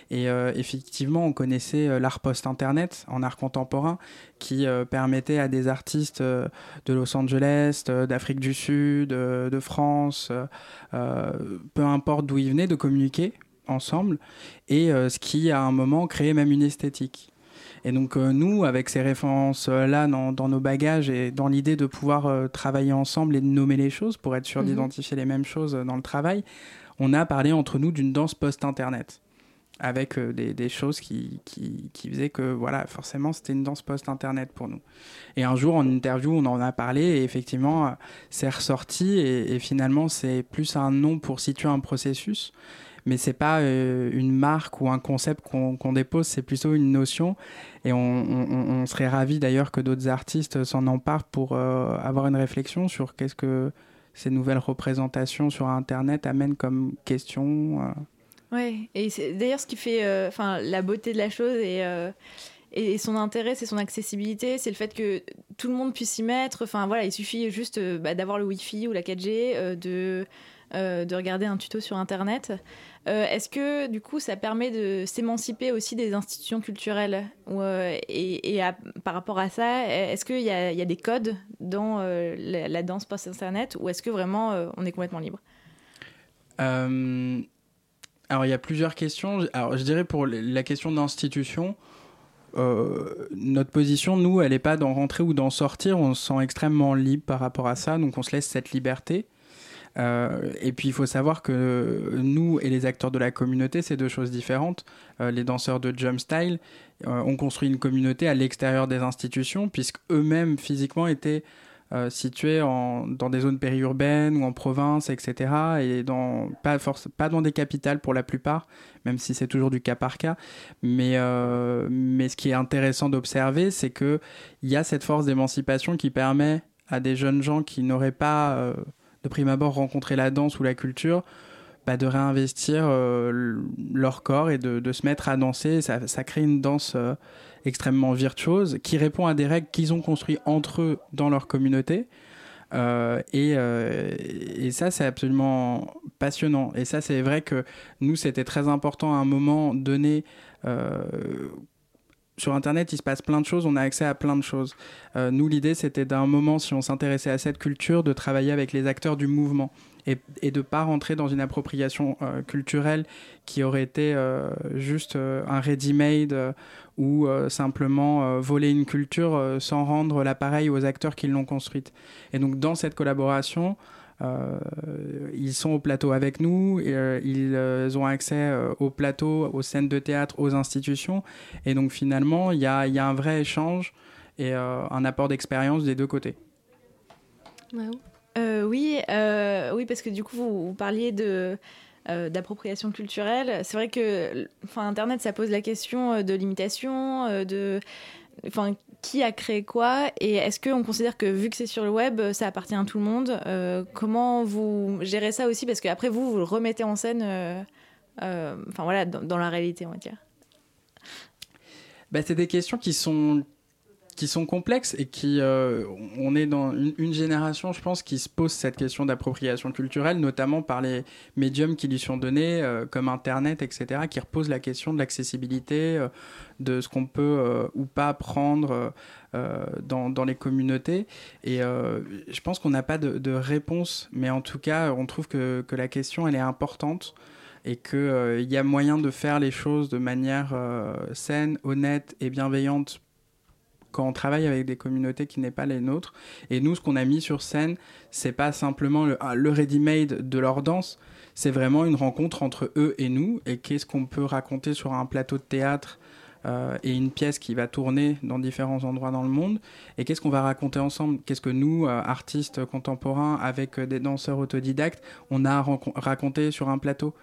Et euh, effectivement, on connaissait l'art post-internet en art contemporain qui permettait à des artistes de Los Angeles, d'Afrique du Sud, de France, peu importe d'où ils venaient, de communiquer ensemble. Et ce qui, à un moment, créait même une esthétique. Et donc euh, nous, avec ces références-là dans, dans nos bagages et dans l'idée de pouvoir euh, travailler ensemble et de nommer les choses pour être sûr Mhm. d'identifier les mêmes choses euh, dans le travail, on a parlé entre nous d'une danse post-internet avec des, des choses qui, qui, qui faisaient que voilà forcément c'était une danse post-internet pour nous. Et un jour en interview on en a parlé et effectivement c'est ressorti et, et finalement c'est plus un nom pour situer un processus mais c'est pas euh, une marque ou un concept qu'on dépose, c'est plutôt une notion. Et on, serait ravi d'ailleurs que d'autres artistes s'en emparent pour euh, avoir une réflexion sur qu'est-ce que ces nouvelles représentations sur Internet amènent comme question. euh. Ouais, et d'ailleurs ce qui fait euh, enfin la beauté de la chose et, et son intérêt, c'est son accessibilité, c'est le fait que tout le monde puisse s'y mettre. Enfin voilà, il suffit juste bah, d'avoir le Wi-Fi ou la 4G, euh, de, de regarder un tuto sur Internet. Euh, Est-ce que du coup ça permet de s'émanciper aussi des institutions culturelles euh, Et, par rapport à ça, est-ce qu'il y, a- des codes dans euh, la, danse post-Internet ou est-ce que vraiment on est complètement libre? Alors, il y a plusieurs questions. Alors, je dirais pour la question d'institution, notre position, nous, elle n'est pas d'en rentrer ou d'en sortir. On se sent extrêmement libre par rapport à ça, donc on se laisse cette liberté. Euh, et puis il faut savoir que nous et les acteurs de la communauté, c'est deux choses différentes. Euh, les danseurs de jump style euh, ont construit une communauté à l'extérieur des institutions, puisque eux-mêmes physiquement étaient euh, situés dans des zones périurbaines ou en province, etc. Et dans, pas, dans des capitales pour la plupart, même si c'est toujours du cas par cas. Mais, mais ce qui est intéressant d'observer, c'est qu'il y a cette force d'émancipation qui permet à des jeunes gens qui n'auraient pas, de prime abord, rencontré la danse ou la culture, bah, de réinvestir euh, leur corps et de, se mettre à danser. Ça, crée une danse euh, extrêmement virtuose qui répond à des règles qu'ils ont construites entre eux dans leur communauté. Euh, et ça, c'est absolument passionnant. Et ça, c'est vrai que nous, c'était très important à un moment donné. Sur Internet, il se passe plein de choses, on a accès à plein de choses. Euh, nous, l'idée, c'était d'un moment, si on s'intéressait à cette culture, de travailler avec les acteurs du mouvement et, et de pas rentrer dans une appropriation euh, culturelle qui aurait été euh, juste euh, un ready-made euh, ou euh, simplement voler une culture sans rendre l'appareil aux acteurs qui l'ont construite. Et donc, dans cette collaboration, ils sont au plateau avec nous, euh, ils euh, ont accès euh, au plateau, aux scènes de théâtre, aux institutions. Et donc finalement, il y a, un vrai échange et euh, un apport d'expérience des deux côtés. Euh, oui, euh, oui, parce que du coup, vous, parliez euh, d'appropriation culturelle. C'est vrai que, enfin, Internet, ça pose la question euh, de l'imitation, euh, de, enfin, qui a créé quoi, et est-ce qu'on considère que vu que c'est sur le web, ça appartient à tout le monde Euh, Comment vous gérez ça aussi, parce qu'après vous, vous le remettez en scène, euh, euh, enfin voilà, dans, la réalité, on va dire. Bah, c'est des questions qui sont qui sont complexes et qui euh, on est dans une, génération je pense qui se pose cette question d'appropriation culturelle notamment par les médiums qui lui sont donnés euh, comme internet etc qui repose la question de l'accessibilité euh, de ce qu'on peut euh, ou pas prendre euh, dans, dans les communautés. Et euh, je pense qu'on n'a pas de, réponse mais en tout cas on trouve que, que la question elle est importante et qu'il il y a moyen de faire les choses de manière euh, saine, honnête et bienveillante quand on travaille avec des communautés qui n'est pas les nôtres. Et nous, ce qu'on a mis sur scène, c'est pas simplement le, ah, ready-made de leur danse, c'est vraiment une rencontre entre eux et nous. Et qu'est-ce qu'on peut raconter sur un plateau de théâtre euh, et une pièce qui va tourner dans différents endroits dans le monde? Et qu'est-ce qu'on va raconter ensemble? Qu'est-ce que nous, euh, artistes contemporains, avec euh, des danseurs autodidactes, on a raconté sur un plateau?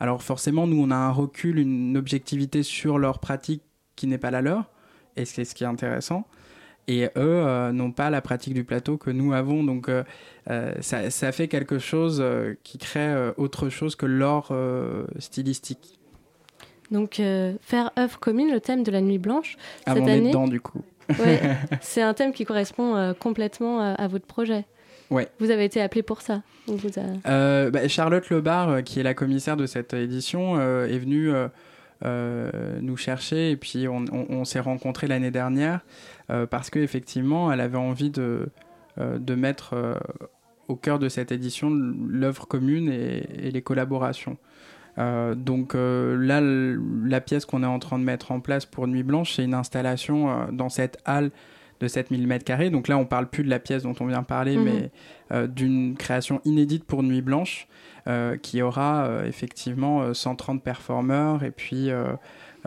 Alors forcément, nous, on a un recul, une objectivité sur leur pratique qui n'est pas la leur, et c'est ce qui est intéressant. Et eux euh, n'ont pas la pratique du plateau que nous avons, donc euh, euh, ça, ça fait quelque chose qui crée autre chose que l'or stylistique. Donc, euh, faire œuvre commune, le thème de la Nuit Blanche. Ah, cette on est année, dedans du coup. Ouais, c'est un thème qui correspond euh, complètement euh, à votre projet. Ouais. Vous avez été appelé pour ça. Vous a- bah, Charlotte Lebar, qui est la commissaire de cette édition, est venue nous chercher et puis on, s'est rencontrés l'année dernière euh, parce qu'effectivement, elle avait envie de, euh, de mettre euh, au cœur de cette édition l'œuvre commune et, les collaborations. Euh, donc euh, là, la pièce qu'on est en train de mettre en place pour Nuit Blanche, c'est une installation euh, dans cette halle de 7000 m2. Donc là, on parle plus de la pièce dont on vient parler, Mhm. mais euh, d'une création inédite pour Nuit Blanche, euh, qui aura euh, effectivement euh, 130 performeurs et puis euh,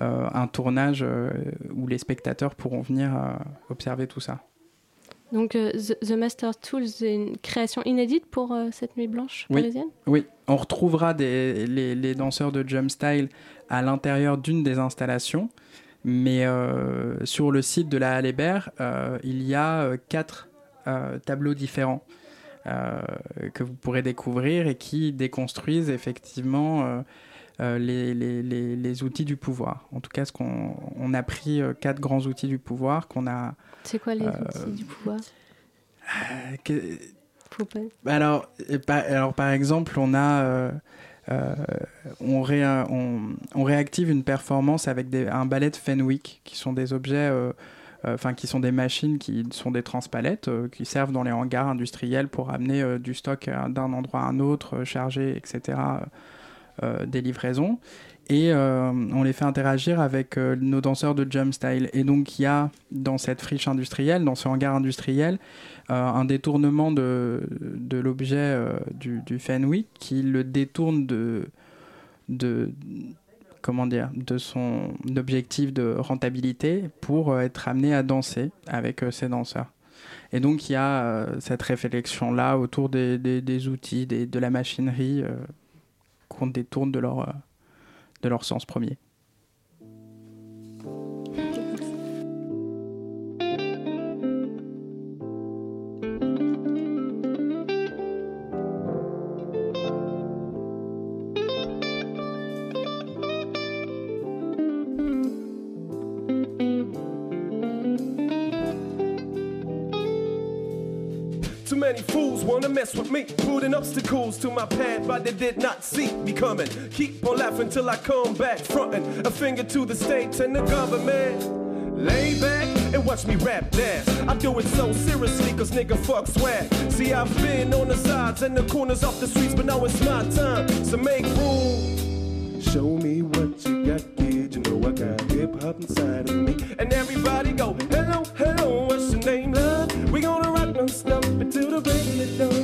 euh, un tournage euh, où les spectateurs pourront venir euh, observer tout ça. Donc, euh, The, Master Tools, c'est une création inédite pour euh, cette Nuit Blanche Oui. parisienne? Oui, on retrouvera des, les, les danseurs de jump style à l'intérieur d'une des installations, mais euh, sur le site de la Halle Hébert, euh, il y a euh, quatre tableaux différents que vous pourrez découvrir et qui déconstruisent effectivement les, les- les- les outils du pouvoir. En tout cas, ce qu'on on a pris quatre grands outils du pouvoir qu'on a. C'est quoi les outils du pouvoir? que- Faut pas- alors, alors, par exemple, on a. euh, on, ré- on, on réactive une performance avec des, un balai de Fenwick, qui sont des objets, euh, euh, enfin, qui sont des machines qui sont des transpalettes, qui servent dans les hangars industriels pour amener du stock d'un endroit à un autre, chargé, etc., des livraisons. Et euh, on les fait interagir avec euh, nos danseurs de jump style. Et donc il y a dans cette friche industrielle, dans ce hangar industriel, euh, un détournement de, de l'objet du, du Fenwick qui le détourne de, de comment dire de son objectif de rentabilité pour être amené à danser avec ses danseurs. Et donc il y a cette réflexion là autour des, des- outils, des- de la machinerie qu'on détourne de leur, de leur sens premier. Many fools wanna mess with me, putting obstacles to my path, but they did not see me coming. Keep on laughing till I come back, fronting a finger to the states and the government. Lay back and watch me rap dance. I do it so seriously, cause nigga fuck swag. See, I've been on the sides and the corners off the streets, but now it's my time, so make room. Show me what you got, kid. You know I got hip hop inside of me. And everybody go, hello, hello, celebrating it down.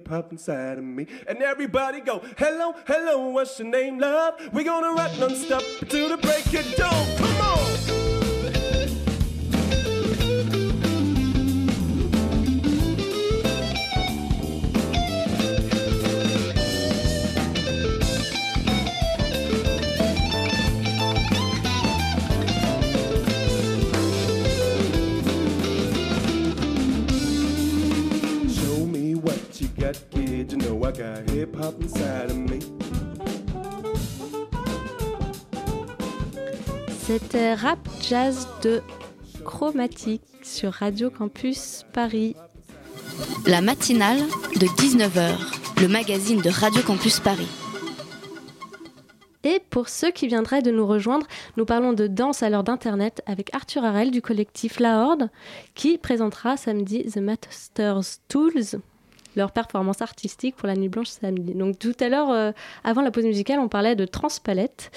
Hip hop inside of me. And everybody go, hello, hello, what's your name, love? We gonna rock non-stop until the break of dawn. Come on! Inside of me. C'était Rap Jazz de Chromatique sur Radio Campus Paris. La matinale de 19h, le magazine de Radio Campus Paris. Et pour ceux qui viendraient de nous rejoindre, nous parlons de danse à l'heure d'Internet avec Arthur Harel du collectif La Horde, qui présentera samedi The Masters Tools, leur performance artistique pour la Nuit Blanche samedi. Donc tout à l'heure, euh, avant la pause musicale, on parlait de transpalette,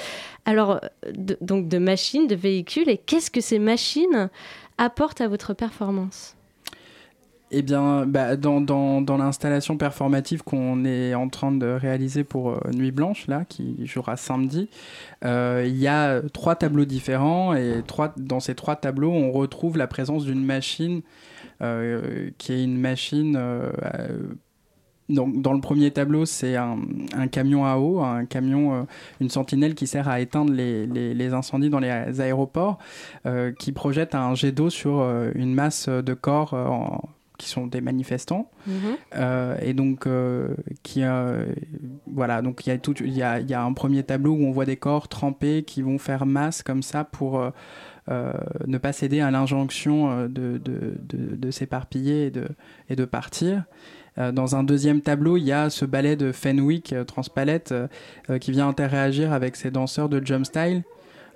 alors euh, de- donc de machines, de véhicules, et qu'est-ce que ces machines apportent à votre performance? Eh bien, bah, dans, dans, dans l'installation performative qu'on est en train de réaliser pour euh, Nuit Blanche, là, qui jouera samedi, il y a trois tableaux différents et trois, dans ces trois tableaux, on retrouve la présence d'une machine qui est une machine. euh, euh, donc, dans le premier tableau, c'est un, un camion à eau, un camion, euh, une sentinelle qui sert à éteindre les, les- les incendies dans les aéroports, euh, qui projette un jet d'eau sur euh, une masse de corps euh, en- qui sont des manifestants. Euh, et donc, euh, qui, euh, voilà, donc il y, a tout- il y, a, y a un premier tableau où on voit des corps trempés qui vont faire masse comme ça pour euh, euh, ne pas céder à l'injonction euh, de, de, de- s'éparpiller et de, et de partir. Euh, Dans un deuxième tableau, il y a ce ballet de Fenwick, euh, Transpalette, euh, euh, qui vient interagir avec ces danseurs de jump style.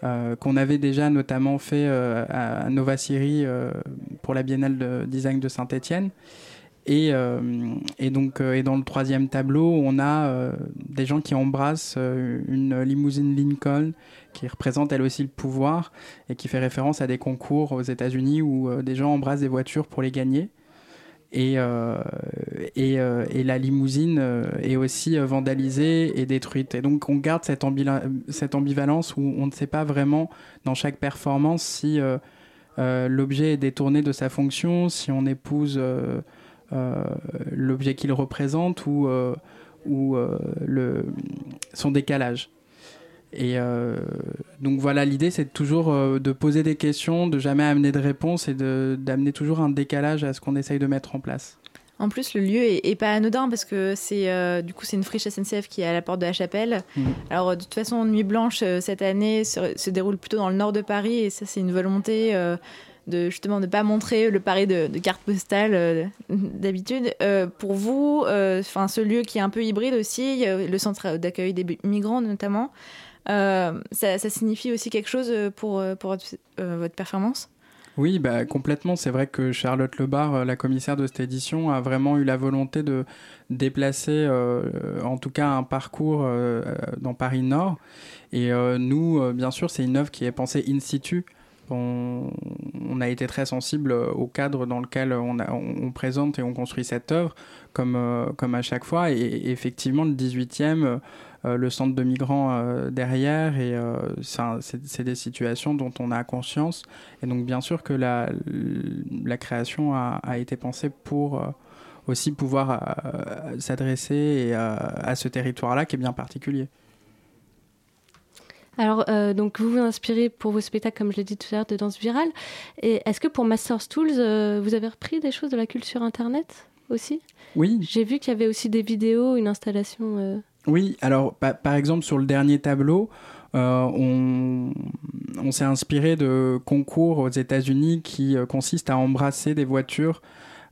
euh, qu'on avait déjà notamment fait euh, à Nova euh, pour la Biennale de design de Saint-Étienne. Et, euh, et donc, euh, et dans le troisième tableau, on a euh, des gens qui embrassent une limousine Lincoln qui représente elle aussi le pouvoir et qui fait référence à des concours aux États-Unis où des gens embrassent des voitures pour les gagner. Et, et, la limousine est aussi vandalisée et détruite. Et donc on garde cette, ambivalence où on ne sait pas vraiment dans chaque performance si l'objet est détourné de sa fonction, si on épouse l'objet qu'il représente ou, euh, ou euh, le, son décalage. Et euh, donc voilà, l'idée c'est toujours euh, de poser des questions, de jamais amener de réponse et d'amener toujours un décalage à ce qu'on essaye de mettre en place. En plus, le lieu est, est pas anodin parce que c'est euh, du coup c'est une friche SNCF qui est à la porte de la Chapelle. Mhm. Alors euh, de toute façon, Nuit Blanche euh, cette année se, se déroule plutôt dans le nord de Paris et ça c'est une volonté euh, de justement ne pas montrer le Paris de, carte postale euh, d'habitude. Euh, pour vous, enfin ce lieu qui est un peu hybride aussi, le centre d'accueil des migrants notamment. euh, ça, signifie aussi quelque chose pour, euh, pour votre, euh, votre performance? Oui, bah, complètement. C'est vrai que Charlotte Lebar, euh, la commissaire de cette édition, a vraiment eu la volonté de déplacer, euh, en tout cas, un parcours euh, dans Paris Nord. Et euh, nous, euh, bien sûr, c'est une œuvre qui est pensée in situ. On, a été très sensible au cadre dans lequel on, présente et on construit cette œuvre, comme, euh, à chaque fois. Et, effectivement, le 18e, euh, euh, le centre de migrants derrière, et c'est des situations dont on a conscience. Et donc, bien sûr que la, création a, été pensée pour aussi pouvoir s'adresser à ce territoire-là qui est bien particulier. Alors, euh, donc, vous vous inspirez pour vos spectacles, comme je l'ai dit tout à l'heure, de danse virale. Et est-ce que pour Masters Tools, euh, vous avez repris des choses de la culture Internet aussi? Oui. J'ai vu qu'il y avait aussi des vidéos, une installation. euh, Oui, alors pa- par exemple sur le dernier tableau, euh, on, on s'est inspiré de concours aux États-Unis qui euh, consistent à embrasser des voitures.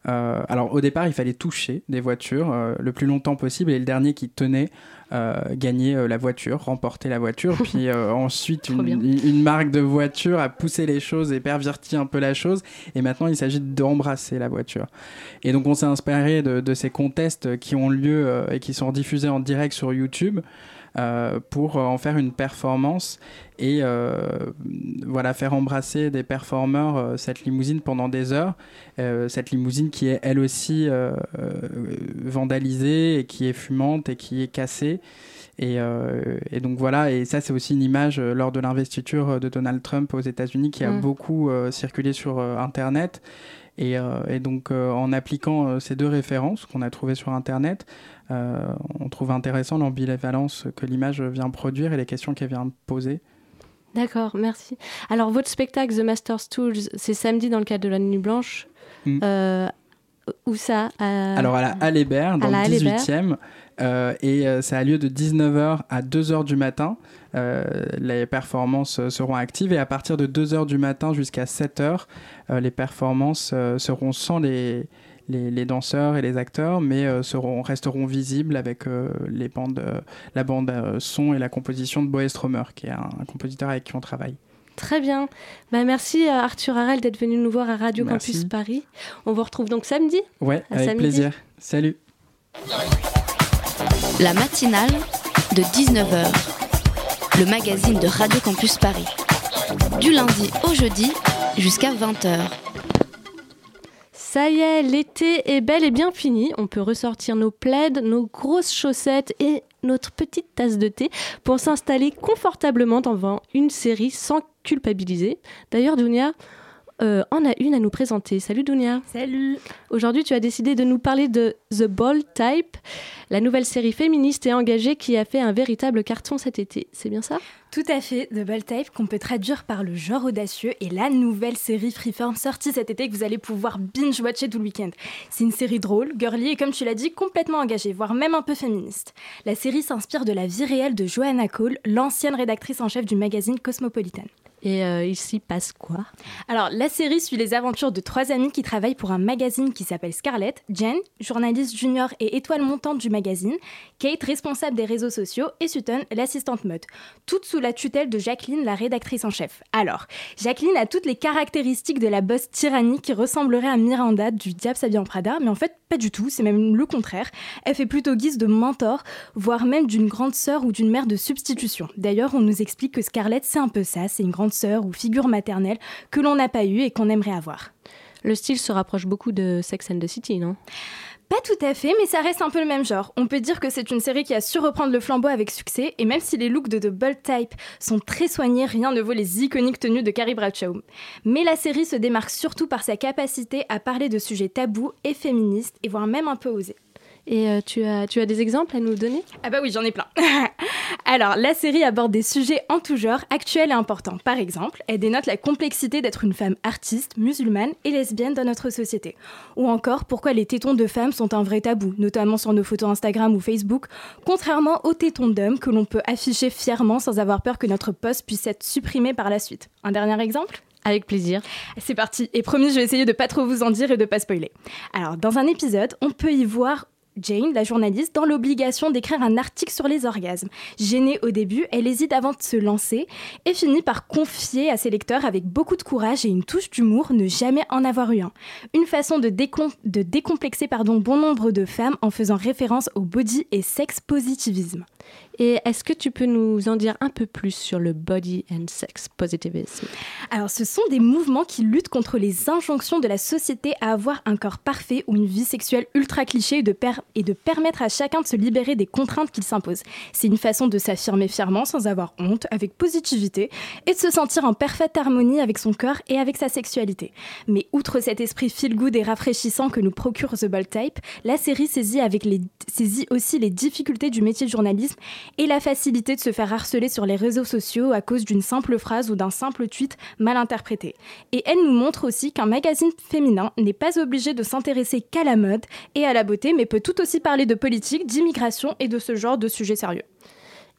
Euh, alors au départ, il fallait toucher des voitures euh, le plus longtemps possible et le dernier qui tenait euh, gagnait euh, la voiture, remportait la voiture. Puis euh, ensuite, une, une- marque de voiture a poussé les choses et perverti un peu la chose. Et maintenant, il s'agit d'embrasser la voiture. Et donc, on s'est inspiré de, de ces contests qui ont lieu euh, et qui sont diffusés en direct sur YouTube euh, pour euh, en faire une performance et euh, voilà faire embrasser des performeurs euh, cette limousine pendant des heures. Euh, cette limousine qui est elle aussi vandalisée et qui est fumante et qui est cassée. Et, euh, et donc voilà, et ça c'est aussi une image euh, lors de l'investiture de Donald Trump aux États-Unis qui a Mm. beaucoup euh, circulé sur Internet. Et, et donc en appliquant ces deux références qu'on a trouvées sur Internet, on trouve intéressant l'ambivalence que l'image vient produire et les questions qu'elle vient poser. D'accord, merci. Alors, votre spectacle The Masters Tools, c'est samedi dans le cadre de la Nuit Blanche. Mm. Euh, où ça? À- Alors à la Halle Hébert, dans la le Halle Hébert. 18e, euh, et euh, ça a lieu de 19h à 2h du matin. Euh, les performances seront actives et à partir de 2h du matin jusqu'à 7h, euh, les performances seront sans les, les, les danseurs et les acteurs, mais euh, seront, resteront visibles avec euh, les bandes, euh, la bande euh, son et la composition de Boé Stromer, qui est un, un compositeur avec qui on travaille. Très bien. Bah, merci à Arthur Harel d'être venu nous voir à Radio Merci. Campus Paris. On vous retrouve donc samedi. Ouais, À avec samedi. plaisir. Salut. La matinale de 19h, le magazine de Radio Campus Paris. Du lundi au jeudi jusqu'à 20h. Ça y est, l'été est bel et bien fini. On peut ressortir nos plaids, nos grosses chaussettes et notre petite tasse de thé pour s'installer confortablement devant une série sans culpabiliser. D'ailleurs, Dounia euh, en a une à nous présenter. Salut Dounia. Salut. Aujourd'hui, tu as décidé de nous parler de The Bold Type, la nouvelle série féministe et engagée qui a fait un véritable carton cet été. C'est bien ça? Tout à fait, The Bold Type, qu'on peut traduire par le genre audacieux, est la nouvelle série Freeform sortie cet été que vous allez pouvoir binge-watcher tout le week-end. C'est une série drôle, girly et comme tu l'as dit, complètement engagée, voire même un peu féministe. La série s'inspire de la vie réelle de Joanna Cole, l'ancienne rédactrice en chef du magazine Cosmopolitan. Et euh, il s'y passe quoi? Alors, la série suit les aventures de trois amies qui travaillent pour un magazine qui s'appelle Scarlett, Jen, journaliste junior et étoile montante du Kate, responsable des réseaux sociaux, et Sutton, l'assistante mode. Toutes sous la tutelle de Jacqueline, la rédactrice en chef. Alors, Jacqueline a toutes les caractéristiques de la boss tyrannique qui ressemblerait à Miranda du Diable s'habille en Prada, mais en fait, pas du tout, c'est même le contraire. Elle fait plutôt guise de mentor, voire même d'une grande sœur ou d'une mère de substitution. D'ailleurs, on nous explique que Scarlett, c'est un peu ça, c'est une grande sœur ou figure maternelle que l'on n'a pas eue et qu'on aimerait avoir. Le style se rapproche beaucoup de Sex and the City, non? Pas tout à fait, mais ça reste un peu le même genre. On peut dire que c'est une série qui a su reprendre le flambeau avec succès, et même si les looks de The Bold Type sont très soignés, rien ne vaut les iconiques tenues de Carrie Bradshaw. Mais la série se démarque surtout par sa capacité à parler de sujets tabous et féministes, et voire même un peu osés. Et euh, tu, as, tu as des exemples à nous donner? Ah bah oui, j'en ai plein. Alors, la série aborde des sujets en tout genre, actuels et importants. Par exemple, elle dénote la complexité d'être une femme artiste, musulmane et lesbienne dans notre société. Ou encore, pourquoi les tétons de femmes sont un vrai tabou, notamment sur nos photos Instagram ou Facebook, contrairement aux tétons d'hommes que l'on peut afficher fièrement sans avoir peur que notre post puisse être supprimé par la suite. Un dernier exemple? Avec plaisir. C'est parti. Et promis, je vais essayer de pas trop vous en dire et de pas spoiler. Alors, dans un épisode, on peut y voir Jane, la journaliste, dans l'obligation d'écrire un article sur les orgasmes. Gênée au début, elle hésite avant de se lancer et finit par confier à ses lecteurs avec beaucoup de courage et une touche d'humour ne jamais en avoir eu un. Une façon de, décom- de décomplexer bon nombre de femmes en faisant référence au body et sex positivisme. Et est-ce que tu peux nous en dire un peu plus sur le body and sex positivism Alors, ce sont des mouvements qui luttent contre les injonctions de la société à avoir un corps parfait ou une vie sexuelle ultra cliché et de, per- et de permettre à chacun de se libérer des contraintes qu'il s'impose. C'est une façon de s'affirmer fièrement sans avoir honte, avec positivité, et de se sentir en parfaite harmonie avec son corps et avec sa sexualité. Mais outre cet esprit feel-good et rafraîchissant que nous procure The Bold Type, la série saisit, avec les, saisit aussi les difficultés du métier de journalisme et la facilité de se faire harceler sur les réseaux sociaux à cause d'une simple phrase ou d'un simple tweet mal interprété. Et elle nous montre aussi qu'un magazine féminin n'est pas obligé de s'intéresser qu'à la mode et à la beauté, mais peut tout aussi parler de politique, d'immigration et de ce genre de sujets sérieux.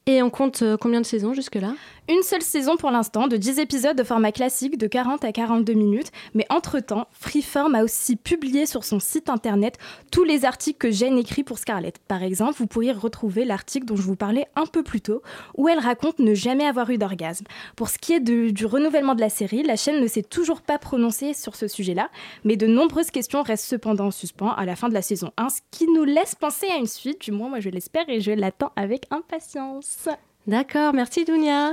Et on compte euh, combien de saisons jusque-là? Une seule saison pour l'instant, de 10 épisodes de format classique de 40 à 42 minutes, mais entre-temps, Freeform a aussi publié sur son site internet tous les articles que Jane écrit pour Scarlett. Par exemple, vous pourriez retrouver l'article dont je vous parlais un peu plus tôt, où elle raconte ne jamais avoir eu d'orgasme. Pour ce qui est du renouvellement de la série, la chaîne ne s'est toujours pas prononcée sur ce sujet-là, mais de nombreuses questions restent cependant en suspens à la fin de la saison 1, ce qui nous laisse penser à une suite, du moins moi je l'espère et je l'attends avec impatience. D'accord, merci Dounia.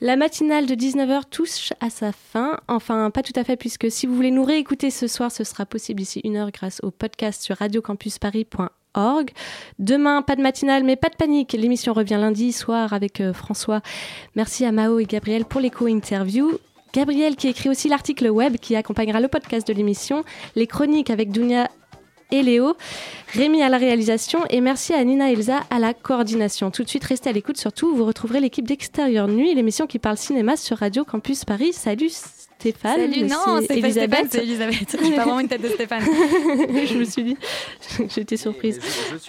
La matinale de 19h touche à sa fin. Enfin, pas tout à fait, puisque si vous voulez nous réécouter ce soir, ce sera possible d'ici une heure grâce au podcast sur radiocampusparis.org. Demain, pas de matinale, mais pas de panique. L'émission revient lundi soir avec euh, François. Merci à Mao et Gabriel pour les co-interviews. Gabriel qui écrit aussi l'article web qui accompagnera le podcast de l'émission, les chroniques avec Dounia et Léo, Rémi à la réalisation et merci à Nina Elsa à la coordination. Tout de suite, restez à l'écoute surtout, vous retrouverez l'équipe d'Extérieur Nuit, l'émission qui parle cinéma sur Radio Campus Paris. Salut Stéphane. Salut, non, c'est pas Stéphane, c'est Elisabeth. J'ai pas vraiment une tête de Stéphane. je me suis dit, j'étais surprise.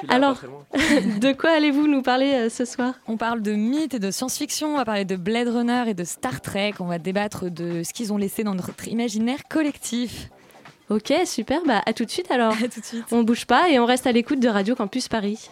Alors, de quoi allez-vous nous parler euh, ce soir? On parle de mythes et de science-fiction, on va parler de Blade Runner et de Star Trek, on va débattre de ce qu'ils ont laissé dans notre imaginaire collectif. Ok, super. Bah, à tout de suite alors. À tout de suite. On bouge pas et on reste à l'écoute de Radio Campus Paris.